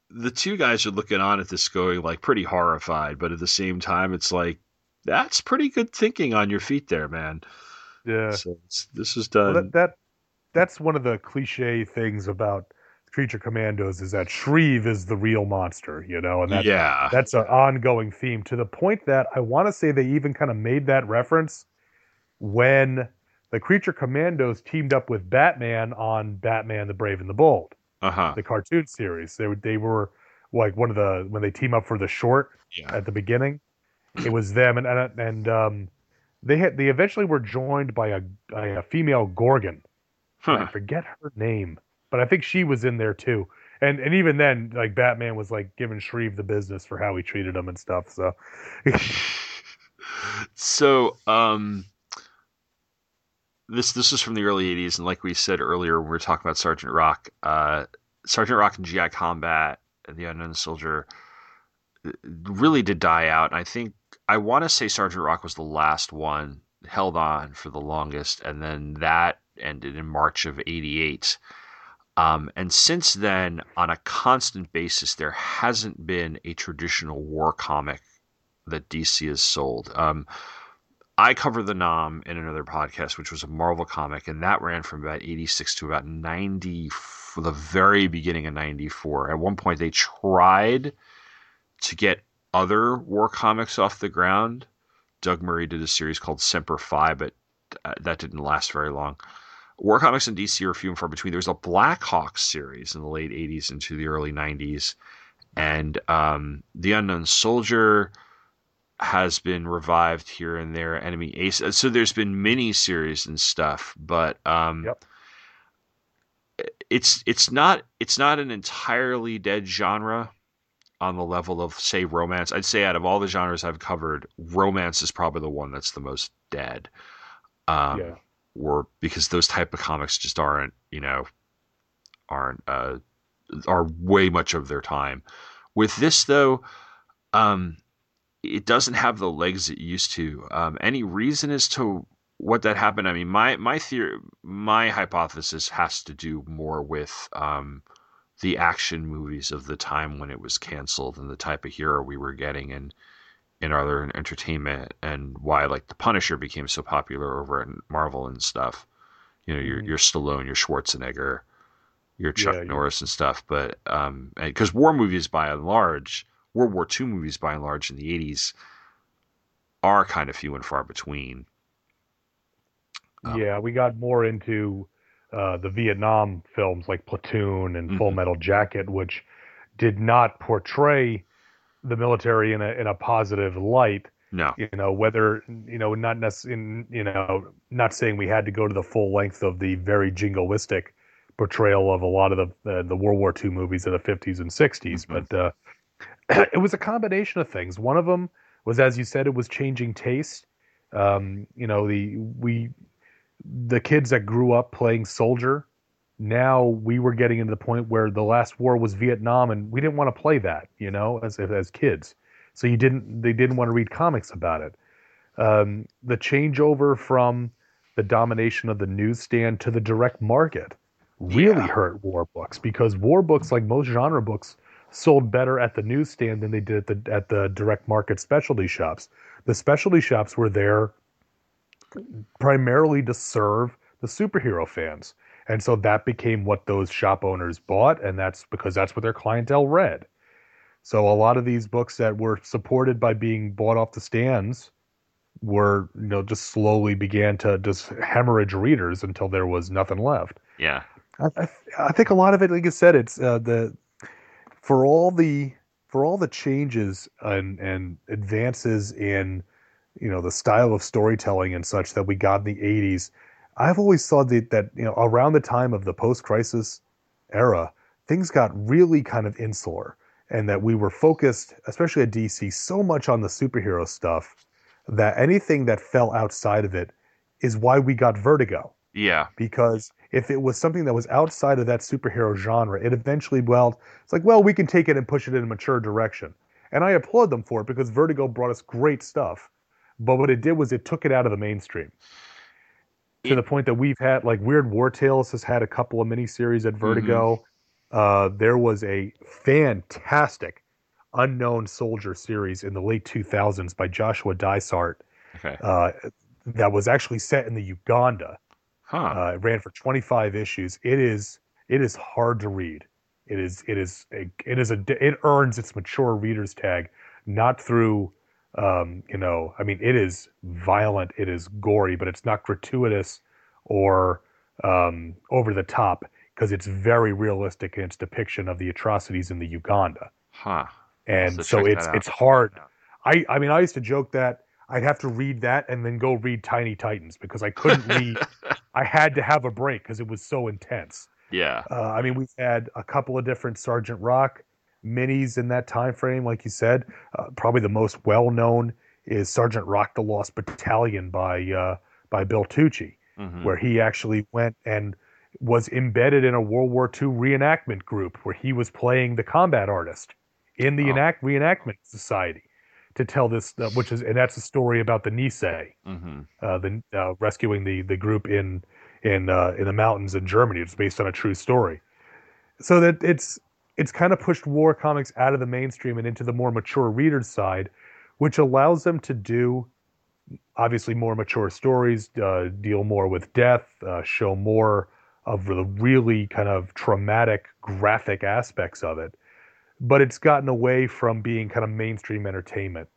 the two guys are looking on at this going like pretty horrified, but at the same time, it's like that's pretty good thinking on your feet there, man. Yeah. So it's, this is Well, done. that, that that's one of the cliche things about creature commandos is that Shreve is the real monster, you know, and that yeah. that's an ongoing theme to the point that I want to say they even kind of made that reference when the creature commandos teamed up with Batman on Batman the Brave and the Bold, Uh huh. the cartoon series. They were, they were like one of the when they team up for the short Yeah. at the beginning. It was them and and, and um, they had they eventually were joined by a, by a female Gorgon. I forget her name, but I think she was in there too. And and even then, like Batman was like giving Shreve the business for how he treated him and stuff. So so um this this is from the early 80s and like we said earlier when we were talking about sergeant rock uh sergeant rock and gi combat and the unknown soldier uh, really did die out and i think i want to say sergeant rock was the last one held on for the longest and then that ended in march of 88 um, and since then on a constant basis there hasn't been a traditional war comic that DC has sold. Um, I covered the 'Nam in another podcast, which was a Marvel comic, and that ran from about 86 to about 90, the very beginning of 94. At one point, they tried to get other war comics off the ground. Doug Murray did a series called Semper Fi, but uh, that didn't last very long. War comics in DC are few and far between. There was a Black Hawk series in the late 80s into the early 90s, and um, The Unknown Soldier has been revived here and there. Enemy Ace. So there's been mini series and stuff, but um, Yep. it's it's not it's not an entirely dead genre on the level of say romance. I'd say out of all the genres I've covered, romance is probably the one that's the most dead. Um, yeah, or because those type of comics just aren't you know aren't uh are way much of their time with this though um it doesn't have the legs it used to um any reason as to what that happened i mean my my theory my hypothesis has to do more with um the action movies of the time when it was canceled and the type of hero we were getting in in other entertainment and why like the Punisher became so popular over at Marvel and stuff. You know, your Mm-hmm. your Stallone, your Schwarzenegger, your Chuck Yeah, Norris and stuff. But um, because war movies by and large, World War II movies by and large in the '80s are kind of few and far between. Um, yeah, we got more into uh, the Vietnam films like Platoon and Full Mhm. Metal Jacket, which did not portray the military in a in a positive light. No, You know, whether you know, not necessarily, you know, not saying we had to go to the full length of the very jingoistic portrayal of a lot of the the, the World War II movies of the 50s and 60s, Mhm. but uh, it was a combination of things. One of them was, as you said, it was changing taste. Um, you know, the we the kids that grew up playing soldier. Now we were getting into the point where the last war was Vietnam, and we didn't want to play that, you know, as as kids. So you didn't they didn't want to read comics about it. Um, the changeover from the domination of the newsstand to the direct market really Yeah. hurt war books because war books, like most genre books, sold better at the newsstand than they did at the at the direct market specialty shops. The specialty shops were there primarily to serve the superhero fans. And so that became what those shop owners bought, and that's because that's what their clientele read. So a lot of these books that were supported by being bought off the stands were, you know, just slowly began to just hemorrhage readers until there was nothing left. yeah, I, I, I think a lot of it, like I said, it's uh, the for all the for all the changes and and advances in you know the style of storytelling and such that we got in the 80s i've always thought that, that you know around the time of the post-crisis era things got really kind of insular and that we were focused especially at dc so much on the superhero stuff that anything that fell outside of it is why we got vertigo. Yeah, because if it was something that was outside of that superhero genre, it eventually, well, it's like, well, we can take it and push it in a mature direction. And I applaud them for it because Vertigo brought us great stuff. But what it did was it took it out of the mainstream to the point that we've had, like, Weird War Tales has had a couple of miniseries at Vertigo. Uh, there was a fantastic Unknown Soldier series in the late 2000s by Joshua Dysart okay, uh, that was actually set in the Uganda. Huh, Uh, it ran for 25 issues. It is it is hard to read. It is it is a, it is a it earns its mature readers tag not through um, you know I mean it is violent, it is gory, but it's not gratuitous or um, over the top because it's very realistic in its depiction of the atrocities in the Uganda. huh. And to so it's it's hard. I I mean I used to joke that I'd have to read that and then go read Tiny Titans because I couldn't read I had to have a break because it was so intense. yeah, Uh, I mean, we've had a couple of different Sergeant Rock minis in that time frame, like you said. Uh, probably the most well known is Sergeant Rock: The Lost Battalion by uh, by Bill Tucci, mhm, where he actually went and was embedded in a World War II reenactment group where he was playing the combat artist in the Oh. enact reenactment society to tell this, uh, which is and that's a story about the Nisei mhm. uh, the uh, rescuing the the group in in uh, in the mountains in Germany. It's based on a true story, so that it's it's kind of pushed war comics out of the mainstream and into the more mature readers side, which allows them to do obviously more mature stories, uh, deal more with death, uh, show more of the really kind of traumatic graphic aspects of it. But it's gotten away from being kind of mainstream entertainment.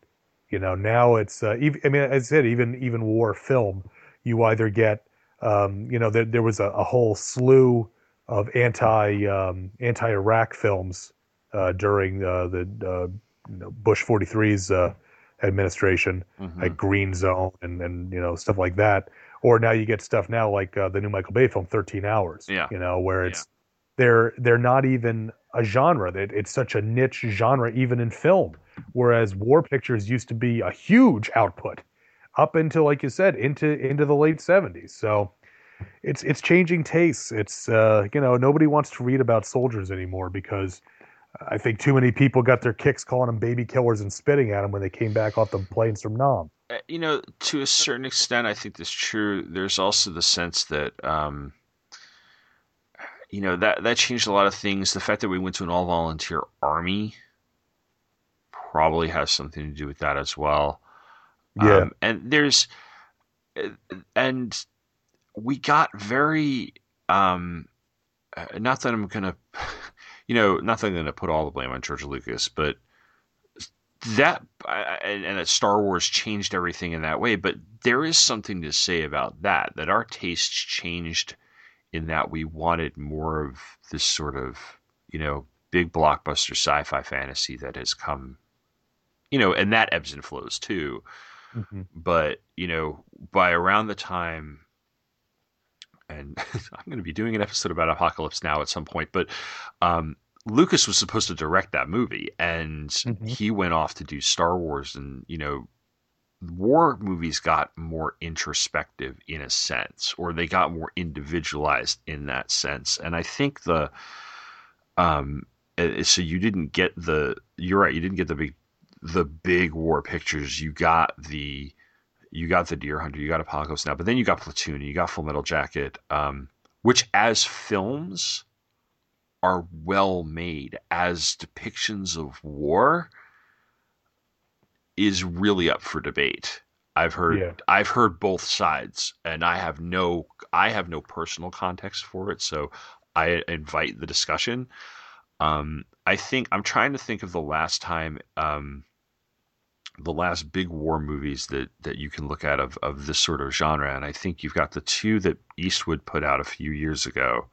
You know, now it's uh, even, I mean, as I said, even even war film, you either get, um, you know, there, there was a, a whole slew of anti um, anti Iraq films uh, during uh, the uh, you know, Bush 43's uh, administration, mhm. like Green Zone and and you know stuff like that. Or now you get stuff now like uh, the new Michael Bay film, 13 Hours. Yeah. You know, where it's they're they're not even a genre. That it's such a niche genre even in film. Whereas war pictures used to be a huge output up until, like you said, into into the late 70s. So it's it's changing tastes. It's uh, you know nobody wants to read about soldiers anymore because I think too many people got their kicks calling them baby killers and spitting at them when they came back off the planes from Nam. Uh, you know, to a certain extent, I think that's true. There's also the sense that, um, you know that that changed a lot of things. The fact that we went to an all volunteer army probably has something to do with that as well. Yeah. Um, and there's and we got very um not that I'm gonna you know not that I'm gonna put all the blame on George Lucas, but that and, and that Star Wars changed everything in that way. But there is something to say about that that our tastes changed in that we wanted more of this sort of you know big blockbuster sci-fi fantasy that has come you know and that ebbs and flows too Mm-hmm. but you know by around the time and i'm going to be doing an episode about apocalypse now at some point but um, lucas was supposed to direct that movie and Mhm. he went off to do star wars and you know war movies got more introspective in a sense or they got more individualized in that sense. And i think the um so you didn't get the you're right you didn't get the big the big war pictures. You got the you got the deer hunter you got apocalypse now but then you got platoon you got full metal jacket um which as films are well made as depictions of war is really up for debate i've heard Yeah. i've heard both sides and i have no i have no personal context for it so i invite the discussion um i think i'm trying to think of the last time um the last big war movies that that you can look at of of this sort of genre and i think you've got the two that eastwood put out a few years ago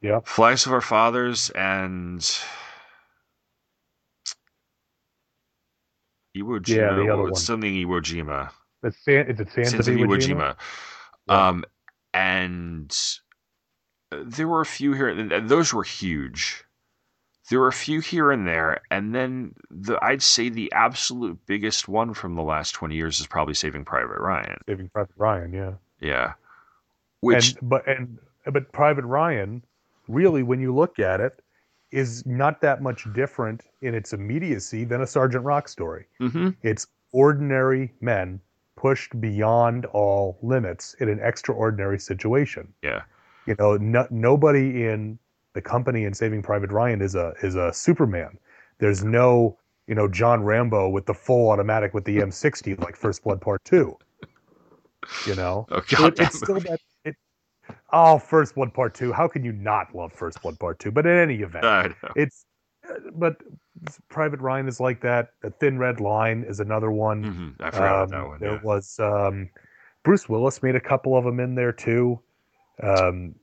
Yeah. flags of our fathers and Iwo Jima, Yeah, the other one. something Iwo Jima, It's San, is it Sands, Sands of Iwo Iwo Jima? Jima. Um, and uh, there were a few here, those were huge. There were a few here and there, and then the I'd say the absolute biggest one from the last twenty years is probably Saving Private Ryan. Saving Private Ryan, yeah. Yeah, which and but and but Private Ryan, really, when you look at it, is not that much different in its immediacy than a Sergeant Rock story. Mhm. It's ordinary men pushed beyond all limits in an extraordinary situation. yeah, You know, no, nobody in the company in Saving Private Ryan is a is a Superman. There's no you know John Rambo with the full automatic with the M60 like First Blood Part Two. You know, oh god, it, it's still that. Oh, First Blood Part Two. How can you not love First Blood Part Two? But in any event, it's. But Private Ryan is like that. A Thin Red Line is another one. Mhm. I forgot about that Um, one. There yeah. was um, Bruce Willis made a couple of them in there too. Um,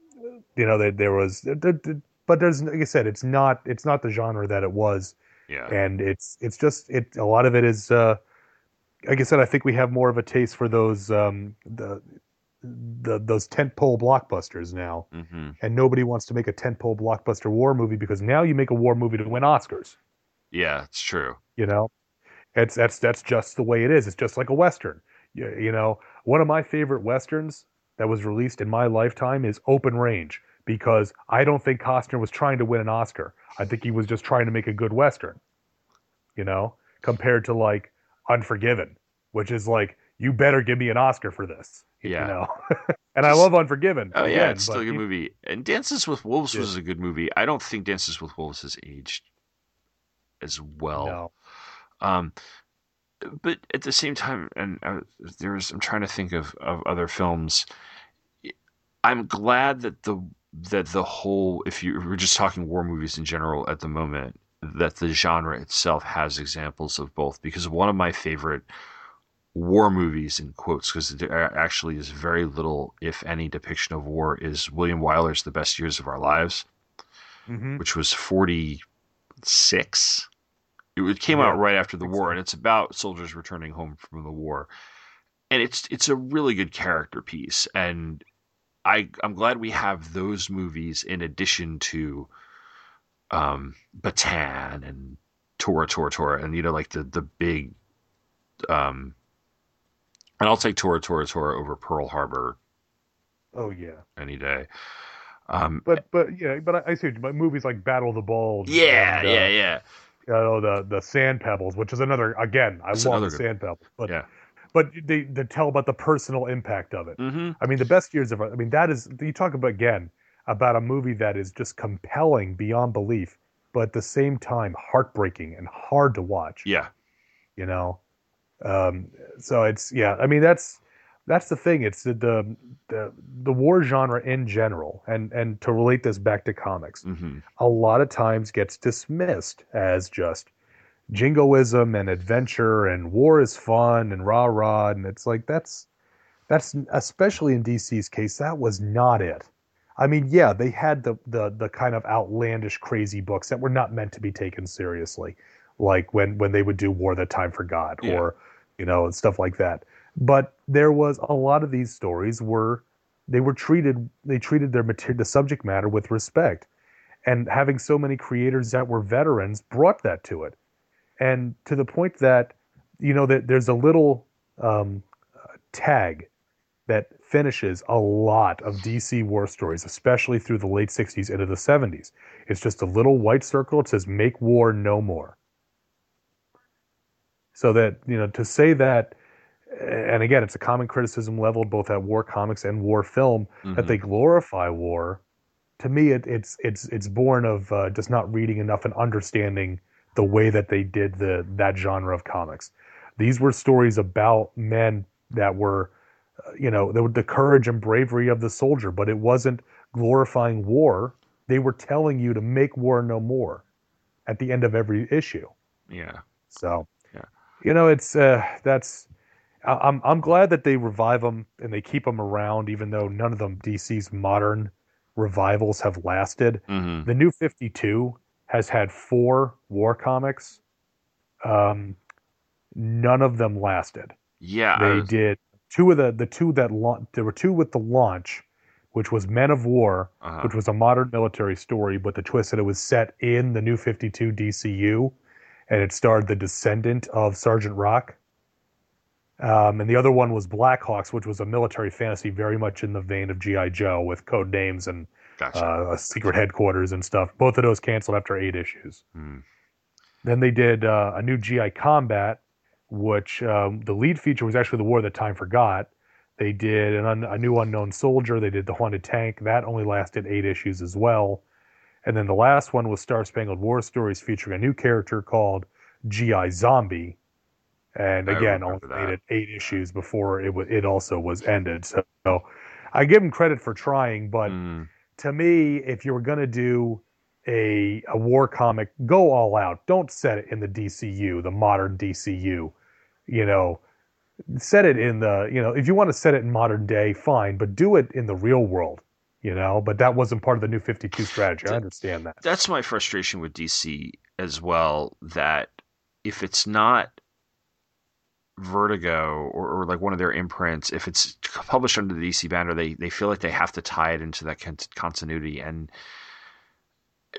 you know, there, there was, there- there- but there's like I said, it's not it's not the genre that it was, yeah, and it's it's just it. A lot of it is, uh, like I said, I think we have more of a taste for those um, the the those tentpole blockbusters now, hmm and nobody wants to make a tentpole blockbuster war movie because now you make a war movie to win Oscars. yeah, it's true. You know, it's that's that's just the way it is. It's just like a western. You, you know, one of my favorite westerns that was released in my lifetime is Open Range because I don't think Costner was trying to win an Oscar. I think he was just trying to make a good western. You know, compared to like Unforgiven, which is like you better give me an Oscar for this. Yeah. You know, and I love Unforgiven. Oh yeah, it's still a good he- movie. And Dances with Wolves Yeah. was a good movie. I don't think Dances with Wolves has aged as well. No. Um, but at the same time, and uh, there's I'm trying to think of of other films. I'm glad that the that the whole if you we're just talking war movies in general at the moment that the genre itself has examples of both because one of my favorite war movies in quotes because there actually is very little if any depiction of war is William Wyler's The Best Years of Our Lives Mhm. which was 46. It came Yeah, out right after the war, and it's about soldiers returning home from the war. And it's it's a really good character piece, and I I'm glad we have those movies in addition to um, Bataan and Tora Tora Tora, and you know like the the big. Um, and I'll take Tora Tora Tora over Pearl Harbor Oh yeah. any day. Um, But but yeah, but I, I see but movies like Battle of the Bulge. yeah, and, uh, yeah, yeah, you know the the sand pebbles, which is another again. I That's love the good- sand pebbles, but yeah. but they they tell about the personal impact of it. Mm-hmm. I mean, the best years of I mean that is you talk about again about a movie that is just compelling beyond belief, but at the same time heartbreaking and hard to watch. Yeah. You know, um, so it's yeah. I mean that's that's the thing. It's the, the the the war genre in general, and and to relate this back to comics, hmm a lot of times gets dismissed as just jingoism and adventure and war is fun and rah rah, and it's like that's that's especially in DC's case that was not it. I mean, yeah, they had the the the kind of outlandish, crazy books that were not meant to be taken seriously, like when when they would do War That Time Forgot Yeah. or you know and stuff like that. But there was a lot of these stories were they were treated they treated their material the subject matter with respect, and having so many creators that were veterans brought that to it, and to the point that you know that there's a little um, tag that finishes a lot of DC war stories, especially through the late 60s into the 70s. It's just a little white circle. It says, Make war no more. So that, you know, to say that, and again, it's a common criticism leveled both at war comics and war film that they glorify war. To me, it, it's it's it's born of uh, just not reading enough and understanding the way that they did the that genre of comics. These were stories about men that were you know the, the courage and bravery of the soldier but it wasn't glorifying war they were telling you to make war no more at the end of every issue yeah. so. You know it's uh that's i'm i'm glad that they revive them and they keep them around even though none of them dc's modern revivals have lasted hmm the new 52 has had four war comics um none of them lasted Yeah. They was- did two of the the two that launch. There were two with the launch, which was Men of War, uh-huh. which was a modern military story, but the twist that it was set in the New Fifty Two DCU, and it starred the descendant of Sergeant Rock. Um, and the other one was Blackhawks, which was a military fantasy very much in the vein of GI Joe with code names and Gotcha. uh, a secret headquarters and stuff. Both of those canceled after eight issues. Hmm. Then they did uh, a new GI Combat, which um, the lead feature was actually the War That Time Forgot. They did an un- a new Unknown Soldier. They did the Haunted Tank. That only lasted eight issues as well. And then the last one was Star Spangled War Stories, featuring a new character called GI Zombie. And again, only made it eight issues before it was it also was ended. So, I give him credit for trying, but Hmm. to me, if you were going to do a a war comic, go all out. Don't set it in the DCU, the modern DCU. You know, set it in the you know if you want to set it in modern day, fine, but do it in the real world. You know, but that wasn't part of the new Fifty Two strategy. I understand that. that's my frustration with DC as well. That if it's not Vertigo or, or like one of their imprints, if it's published under the DC banner, they they feel like they have to tie it into that con- continuity. And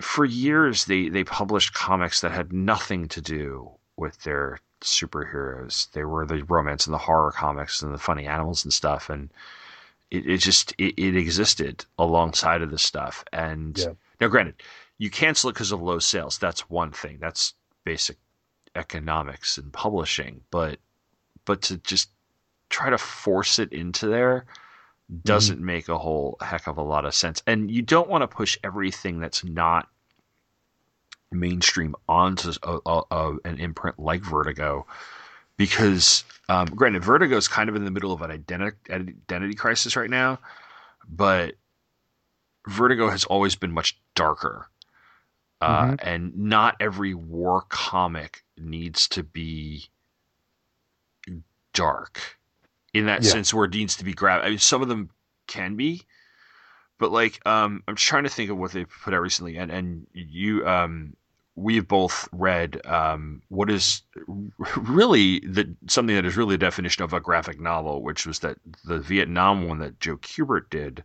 for years, they they published comics that had nothing to do with their superheroes. They were the romance and the horror comics and the funny animals and stuff, and it, it just it, it existed alongside of this stuff. And Yeah. now, granted, you cancel it because of low sales. That's one thing. That's basic economics and publishing. But but to just try to force it into there doesn't mm-hmm. make a whole heck of a lot of sense. And you don't want to push everything that's not mainstream onto a, a, a, an imprint like Vertigo, because um, granted, Vertigo is kind of in the middle of an identity identity crisis right now, but Vertigo has always been much darker. Uh, and not every war comic needs to be dark in that Yeah. sense where it needs to be grab. I mean, some of them can be, but like um, I'm trying to think of what they put out recently, and and you um, we've both read um, what is really the something that is really the definition of a graphic novel, which was that the Vietnam one that Joe Kubert did,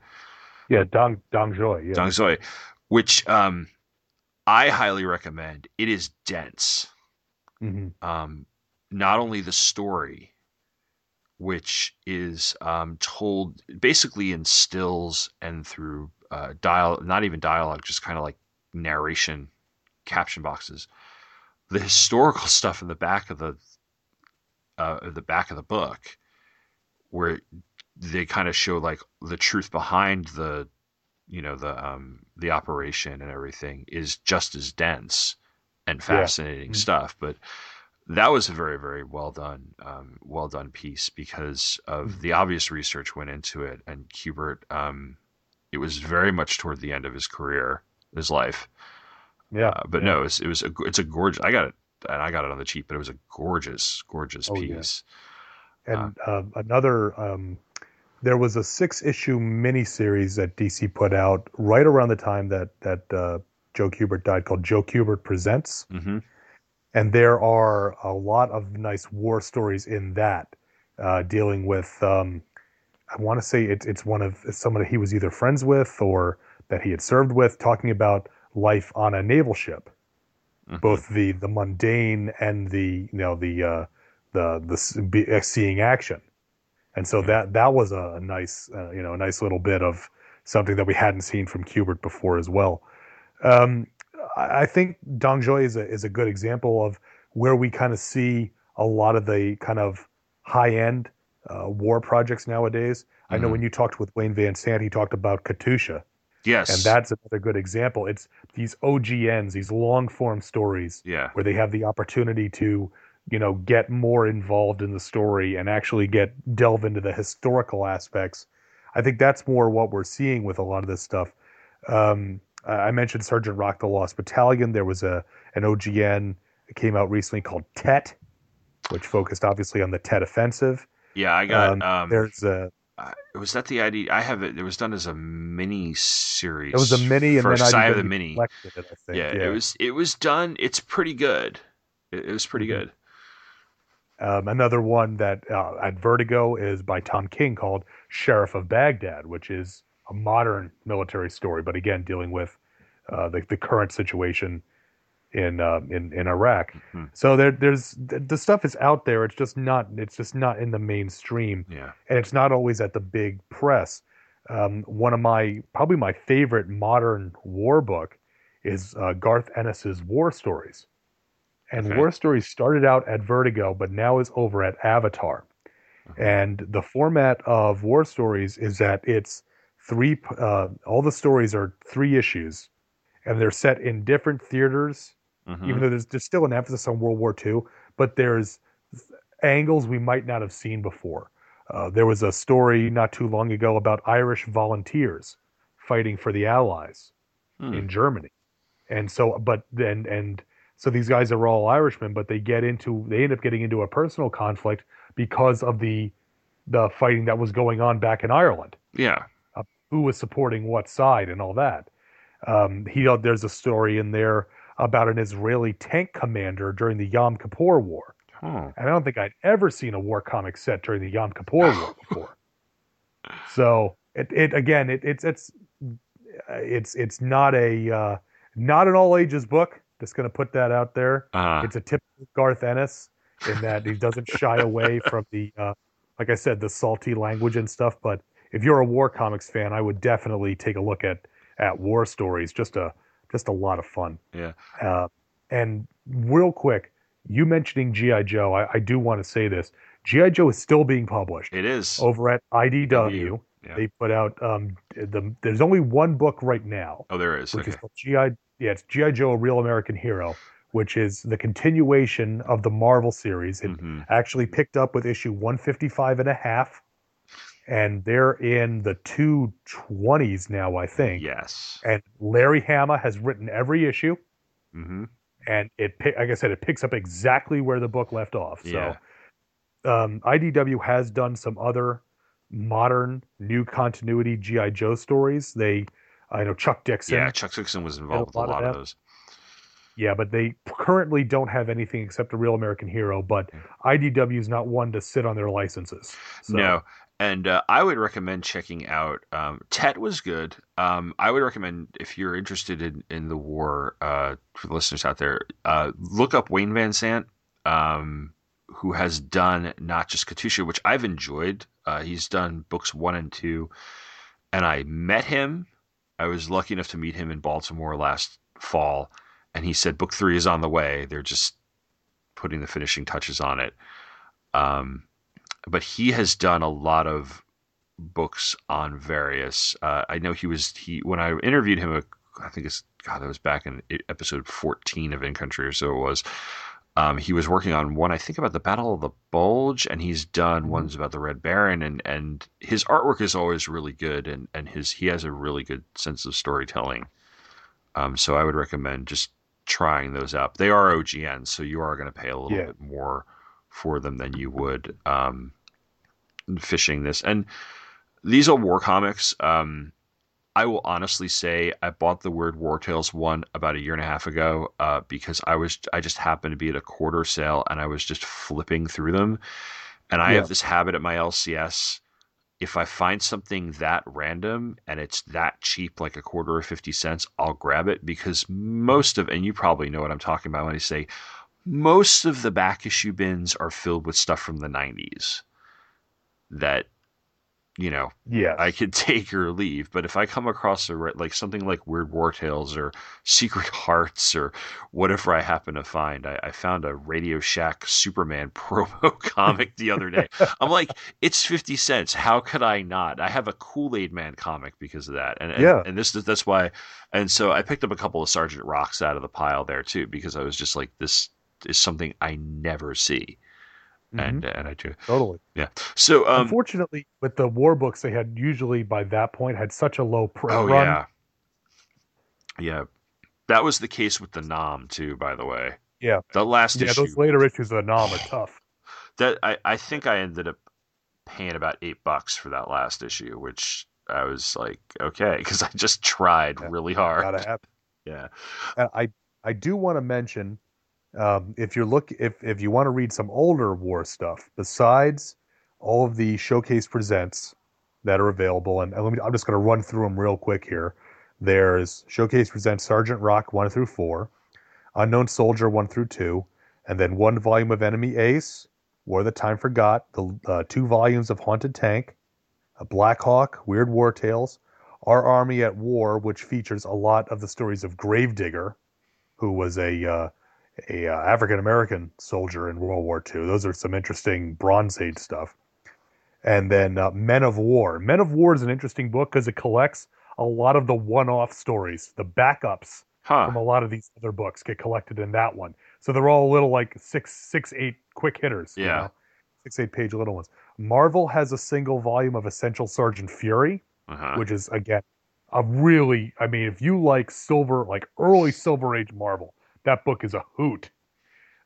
Yeah, Dong Dong Xoai. Yeah. Dong Xoai, which um, I highly recommend. It is dense. Mhm. Um, not only the story, which is um, told basically in stills and through uh, dial, not even dialogue, just kind of like narration, caption boxes. The historical stuff in the back of the uh, the back of the book, where they kind of show like the truth behind the you know the um, the operation and everything is just as dense and fascinating Mhm. stuff. But that was a very very well done um, well done piece because of Mhm. the obvious research went into it, and Kubert. Um, it was very much toward the end of his career, his life. Yeah, Uh, but yeah. no, it's, it was a, it's a gorgeous. I got it, and I got it on the cheap, but it was a gorgeous, gorgeous Oh, yeah. piece. And uh, another, um, there was a six-issue miniseries that DC put out right around the time that that uh, Joe Kubert died, called Joe Kubert Presents. hmm and there are a lot of nice war stories in that, uh, dealing with. Um, I want to say it's it's one of someone he was either friends with or that he had served with, talking about life on a naval ship, Mhm. both the the mundane and the you know the uh, the the uh, seeing action, and so Yeah. that that was a nice uh, you know a nice little bit of something that we hadn't seen from Kubert before as well. Um, I I think Dong Xoai is a is a good example of where we kind of see a lot of the kind of high end uh, war projects nowadays. I know Mhm. when you talked with Wayne Vansant, he talked about Katusha, Yes, and that's another good example. It's these OGNs, these long form stories yeah, where they have the opportunity to you know get more involved in the story and actually get delve into the historical aspects i think that's more what we're seeing with a lot of this stuff um, i mentioned sergeant rock the lost battalion there was a an ogn that came out recently called tet which focused obviously on the tet offensive yeah. I got. Um, Um, there's a uh, was that the ID? I have it. It was done as a mini series. it was a mini and first. then I have the mini. it, I think. Yeah, it was. It was done. It's pretty good. It, it was pretty Mhm. good. Um, another one that uh, at Vertigo is by Tom King called Sheriff of Baghdad, which is a modern military story, but again dealing with uh, the, the current situation in uh, in in Iraq. Mhm. So there, there's the, the stuff is out there. It's just not it's just not in the mainstream, Yeah. and it's not always at the big press. Um, one of my probably my favorite modern war book is uh, Garth Ennis's War Stories. And Okay. War Stories started out at Vertigo, but now is over at Avatar. And the format of War Stories is that it's three, uh, all the stories are three issues, and they're set in different theaters, Mhm. even though there's, there's still an emphasis on World War II, but there's angles we might not have seen before. Uh, there was a story not too long ago about Irish volunteers fighting for the Allies Hmm. in Germany. And so, but then, and so these guys are all Irishmen, but they get into, they end up getting into a personal conflict because of the, the fighting that was going on back in Ireland. Yeah. Who was supporting what side and all that. Um, he, there's a story in there about an Israeli tank commander during the Yom Kippur War. Oh. And I don't think I'd ever seen a war comic set during the Yom Kippur War before. So it, it again, it, it's it's it's it's not a uh, not an all ages book. Just going to put that out there. Uh, It's a typical Garth Ennis in that he doesn't shy away from the, uh, like I said, the salty language and stuff. But if you're a war comics fan, I would definitely take a look at at War Stories. Just a just a lot of fun. Yeah. Uh, and real quick, you mentioning GI Joe, I, I do want to say this: GI Joe is still being published it is. over at IDW. Yeah. They put out um, the. There's only one book right now Oh, there is. which Okay. is GI. Yeah, it's GI Joe: A Real American Hero, which is the continuation of the Marvel series. It hmm actually picked up with issue 155 and a half, and they're in the 220s now, I think. Yes. And Larry Hama has written every issue, hmm and it, like I said, it picks up exactly where the book left off. Yeah. So, um, IDW has done some other modern new continuity GI Joe stories. They, I know Chuck Dixon. Yeah. Chuck Dixon was involved with a lot of of those. Yeah, but they currently don't have anything except a real American hero. But IDW is not one to sit on their licenses. So, No. And uh, I would recommend checking out. Um, Tet was good. Um, I would recommend if you're interested in, in the war, uh, for the listeners out there, uh, look up Wayne Vansant, um, who has done not just Katusha, which I've enjoyed. Uh, he's done books one and two, and I met him. I was lucky enough to meet him in Baltimore last fall, and he said book three is on the way. They're just putting the finishing touches on it. Um, but he has done a lot of books on various. Uh, I know he was he when I interviewed him. I think it's God. That was back in episode fourteen of In Country or so it was. Um, he was working on one, I think, about the Battle of the Bulge, and he's done mm-hmm. ones about the Red Baron, and and his artwork is always really good, and and his he has a really good sense of storytelling. Um, so I would recommend just trying those out. They are OGN, so you are going to pay a little yeah. bit more for them than you would um, fishing this. And these are war comics. Um, I will honestly say I bought the Weird War Tales one about a year and a half ago uh, because I was I just happened to be at a quarter sale and I was just flipping through them, and I yeah. have this habit at my LCS. If I find something that random and it's that cheap, like a quarter or fifty cents, I'll grab it because most of and you probably know what I'm talking about when I say most of the back issue bins are filled with stuff from the '90s that you know, yeah, I could take or leave. But if I come across a like something like Weird War Tales or Secret Hearts or whatever I happen to find, I, I found a Radio Shack Superman promo comic the other day. I'm like, it's fifty cents. How could I not? I have a Kool Aid Man comic because of that, and, and yeah, and this that's why. And so I picked up a couple of Sergeant Rocks out of the pile there too because I was just like, this is something I never see. Mm-hmm. and and I do totally yeah. So um, unfortunately, with the war books, they had usually by that point had such a low pr- oh, run. yeah, yeah. That was the case with the Nam too, by the way. Yeah, the last yeah, issue. those later issues of the Nam are tough. That I I think I ended up paying about eight bucks for that last issue, which I was like, okay, because I just tried yeah, really hard. Yeah, and I I do want to mention um, if you're look if if you want to read some older war stuff, besides all of the showcase presents that are available, and, and let me, I'm just going to run through them real quick here. There's showcase presents Sergeant Rock one through four, Unknown Soldier one through two, and then one volume of Enemy Ace, War the Time Forgot, the uh, two volumes of Haunted Tank, a Black Hawk, Weird War Tales, Our Army at War, which features a lot of the stories of Gravedigger, who was a uh, a uh, African American soldier in World War II. Those are some interesting Bronze Age stuff. And then uh, Men of War. Men of War is an interesting book because it collects a lot of the one-off stories, the backups huh. from a lot of these other books get collected in that one. So they're all little like six, six, eight quick hitters. Yeah. You know? Six, eight page little ones. Marvel has a single volume of Essential Sergeant Fury, uh-huh. which is again a really, I mean, if you like silver, like early Silver Age Marvel, that book is a hoot.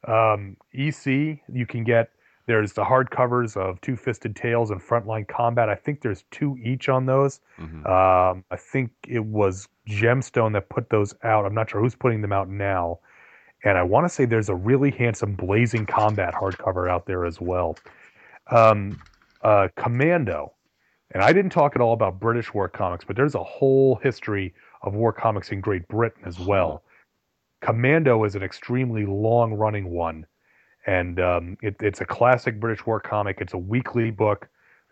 Um, EC, you can get there's the hardcovers of Two Fisted Tales and Frontline Combat. I think there's two each on those. Mm-hmm. Um, I think it was Gemstone that put those out. I'm not sure who's putting them out now. And I want to say there's a really handsome Blazing Combat hardcover out there as well. Um, uh, Commando. And I didn't talk at all about British war comics, but there's a whole history of war comics in Great Britain as well. Commando is an extremely long running one, and um, it, it's a classic British war comic. It's a weekly book,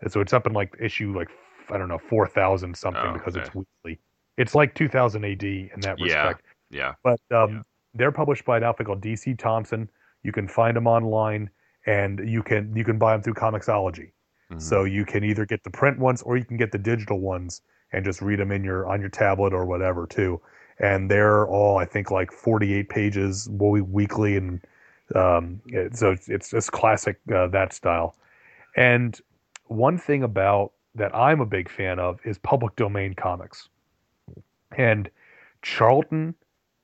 so it's up in like issue like I don't know four thousand something oh, because okay. it's weekly. It's like 2000 AD in that respect. Yeah. yeah. But um, yeah. they're published by an outfit called DC Thomson. You can find them online, and you can you can buy them through Comixology. Mm-hmm. So you can either get the print ones or you can get the digital ones and just read them in your on your tablet or whatever too and they're all I think like 48 pages weekly, and um, so it's just classic uh, that style. And one thing about that I'm a big fan of is public domain comics, and Charlton,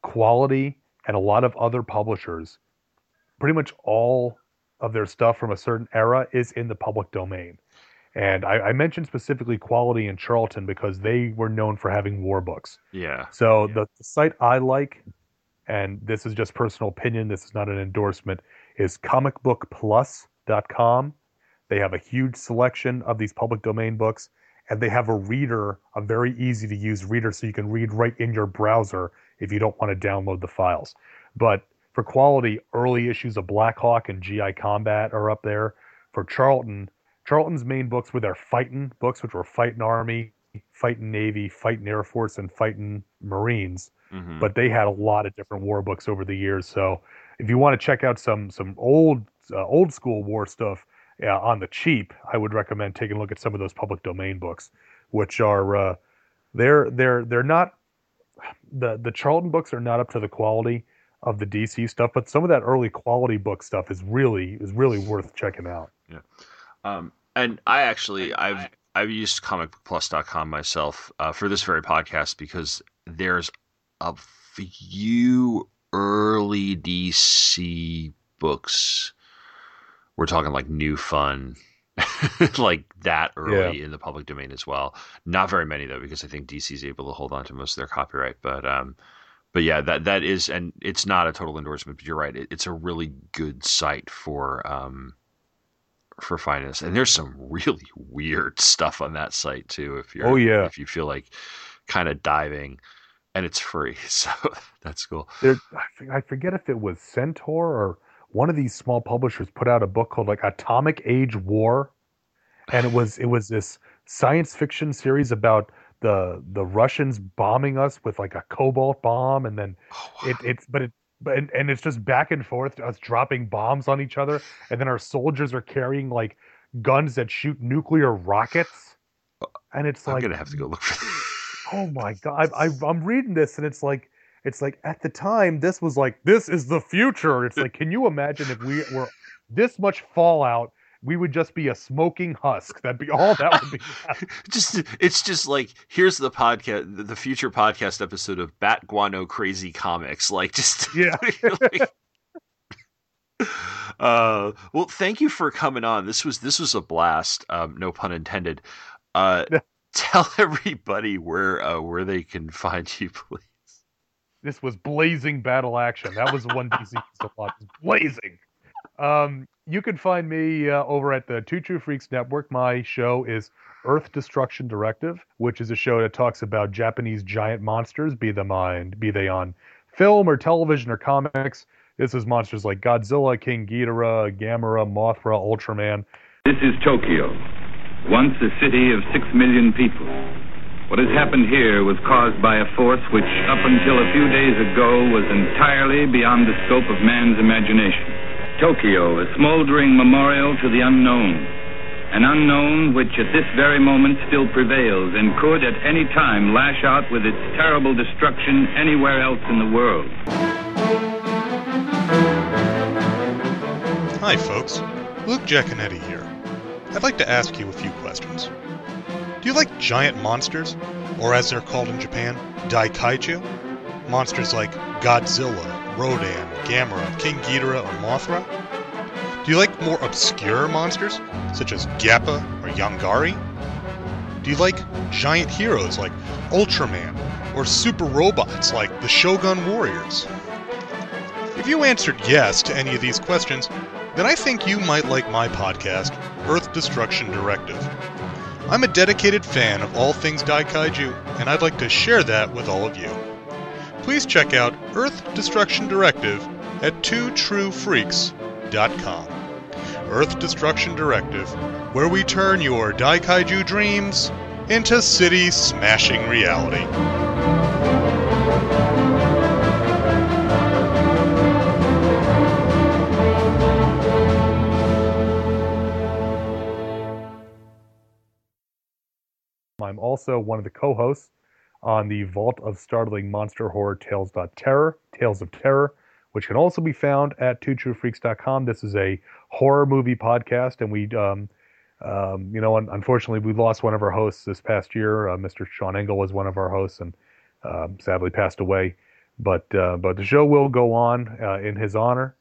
Quality, and a lot of other publishers, pretty much all of their stuff from a certain era is in the public domain. And I, I, mentioned specifically Quality and Charlton because they were known for having war books. Yeah. So yeah. The, the, site I like, and this is just personal opinion, this is not an endorsement, is comicbookplus.com. They have a huge selection of these public domain books, and they have a reader, a very easy to use reader, so you can read right in your browser if you don't want to download the files. But for quality, early issues of Blackhawk and GI Combat are up there. For Charlton, Charlton's main books were their fighting books, which were fighting Army, fighting Navy, fighting Air Force, and fighting Marines. Mm-hmm. But they had a lot of different war books over the years. So if you want to check out some some old uh, old school war stuff, yeah, on the cheap, I would recommend taking a look at some of those public domain books, which are uh, they're they're they're not the the Charlton books are not up to the quality of the DC stuff, but some of that early quality book stuff is really is really worth checking out. Yeah. Um, and I actually I've I've used comicbookplus.com myself uh, for this very podcast because there's a few early DC books. We're talking like new fun, like that early yeah. in the public domain as well. Not very many though, because I think DC is able to hold on to most of their copyright. But um, but yeah, that that is, and it's not a total endorsement. But you're right; it, it's a really good site for um, for this. And there's some really weird stuff on that site too. If you're, oh yeah, if you feel like kind of diving, and it's free, so that's cool. There, I forget if it was Centaur or one of these small publishers put out a book called like Atomic Age War, and it was it was this science fiction series about the the Russians bombing us with like a cobalt bomb, and then oh, wow. it it's but it but and, and it's just back and forth us dropping bombs on each other, and then our soldiers are carrying like guns that shoot nuclear rockets, and it's I'm like I'm gonna have to go look for. oh my god! I, I I'm reading this, and it's like it's like at the time this was like this is the future. It's like can you imagine if we were this much fallout we would just be a smoking husk. That'd be all that would be. just it's just like here's the podcast, the future podcast episode of Bat Guano Crazy Comics. Like just yeah. like, uh, well, thank you for coming on. This was this was a blast. Um, no pun intended. Uh, tell everybody where uh, where they can find you, please. This was blazing battle action. That was the one DC was blazing. Um, you can find me uh, over at the Two True Freaks Network. My show is Earth Destruction Directive, which is a show that talks about Japanese giant monsters, be them on be they on film or television or comics. This is monsters like Godzilla, King Ghidorah, Gamera, Mothra, Ultraman. This is Tokyo, once a city of six million people. What has happened here was caused by a force which, up until a few days ago, was entirely beyond the scope of man's imagination. Tokyo, a smoldering memorial to the unknown. An unknown which at this very moment still prevails and could at any time lash out with its terrible destruction anywhere else in the world. Hi, folks. Luke Giaconetti here. I'd like to ask you a few questions. Do you like giant monsters, or as they're called in Japan, Daikaiju? Monsters like Godzilla, Rodan, Gamera, King Ghidorah, or Mothra? Do you like more obscure monsters, such as Gappa or Yongari? Do you like giant heroes like Ultraman, or super robots like the Shogun Warriors? If you answered yes to any of these questions, then I think you might like my podcast, Earth Destruction Directive. I'm a dedicated fan of all things Daikaiju, and I'd like to share that with all of you please check out Earth Destruction Directive at twotruefreaks.com. Earth Destruction Directive, where we turn your Daikaiju dreams into city smashing reality. I'm also one of the co hosts on the Vault of Startling Monster Horror Tales Terror, Tales of Terror, which can also be found at twotruefreaks.com. This is a horror movie podcast, and we, um, um, you know, unfortunately, we lost one of our hosts this past year. Uh, Mr. Sean Engel was one of our hosts, and um, sadly passed away. But uh, but the show will go on uh, in his honor.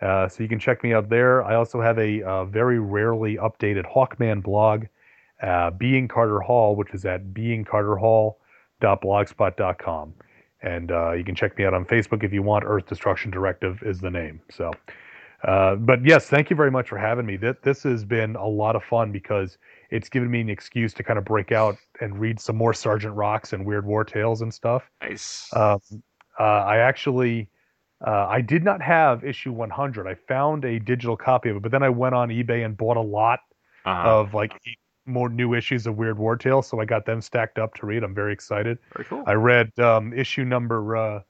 Uh, so you can check me out there. I also have a uh, very rarely updated Hawkman blog, uh, Being Carter Hall, which is at Being Carter Hall blogspot.com. And uh, you can check me out on Facebook if you want. Earth Destruction Directive is the name. So, uh, but yes, thank you very much for having me. This, this has been a lot of fun because it's given me an excuse to kind of break out and read some more Sergeant Rocks and Weird War Tales and stuff. Nice. Um, uh, I actually, uh, I did not have issue 100. I found a digital copy of it, but then I went on eBay and bought a lot uh-huh. of like more new issues of Weird War Tales, so I got them stacked up to read. I'm very excited. Very cool. I read um, issue number uh,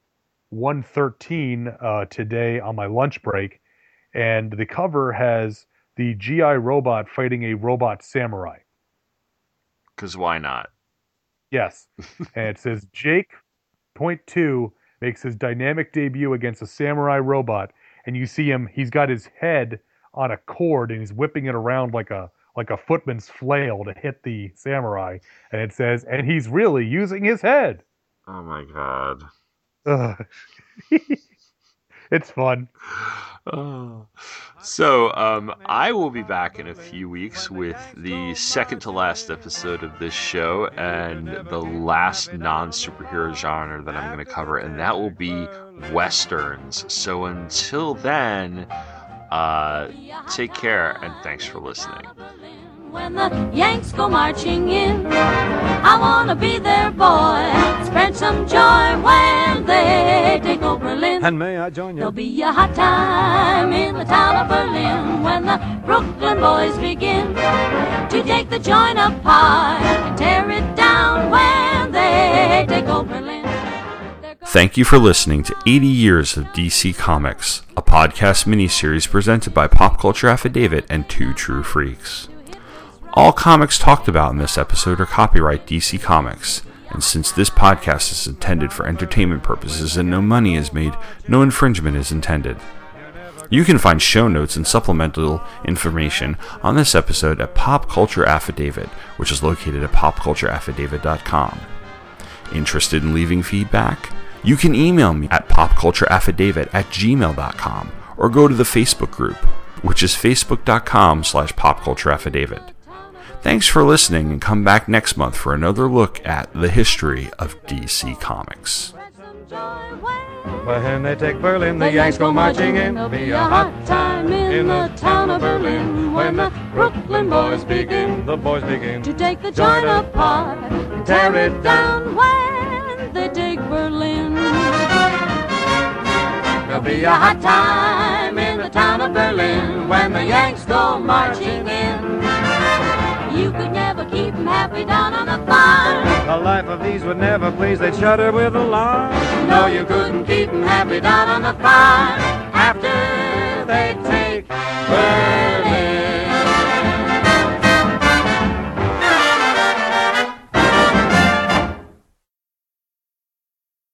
113 uh, today on my lunch break, and the cover has the GI robot fighting a robot samurai. Because why not? Yes. and it says Jake, point two, makes his dynamic debut against a samurai robot. And you see him, he's got his head on a cord and he's whipping it around like a like a footman's flail to hit the samurai. And it says, and he's really using his head. Oh my god. Ugh. it's fun. Oh. So, um, I will be back in a few weeks with the second to last episode of this show and the last non superhero genre that I'm going to cover, and that will be westerns. So, until then, uh, take care and thanks for listening. When the Yanks go marching in, I wanna be their boy. Spread some joy when they take over Berlin. And may I join you? There'll you? be a hot time in the town of Berlin when the Brooklyn boys begin to take the joint apart and tear it down when they take over Berlin. Thank you for listening to 80 Years of DC Comics, a podcast miniseries presented by Pop Culture Affidavit and Two True Freaks. All comics talked about in this episode are copyright DC Comics, and since this podcast is intended for entertainment purposes and no money is made, no infringement is intended. You can find show notes and supplemental information on this episode at Pop Culture Affidavit, which is located at popcultureaffidavit.com. Interested in leaving feedback? You can email me at popcultureaffidavit at gmail.com or go to the Facebook group, which is facebook.com slash popcultureaffidavit. Thanks for listening and come back next month for another look at the history of DC Comics. Spread some joy when When they take Berlin, the Yanks go marching in. There'll be a hot time in the town of Berlin when the Brooklyn boys begin The boys begin to take the joint apart and tear it down when they take Berlin. There'll be a hot time in the town of Berlin when the Yanks go marching in. You could never keep 'em happy down on the farm. The life of these would never please, they'd shudder with alarm. No, you couldn't keep 'em happy down on the farm after they take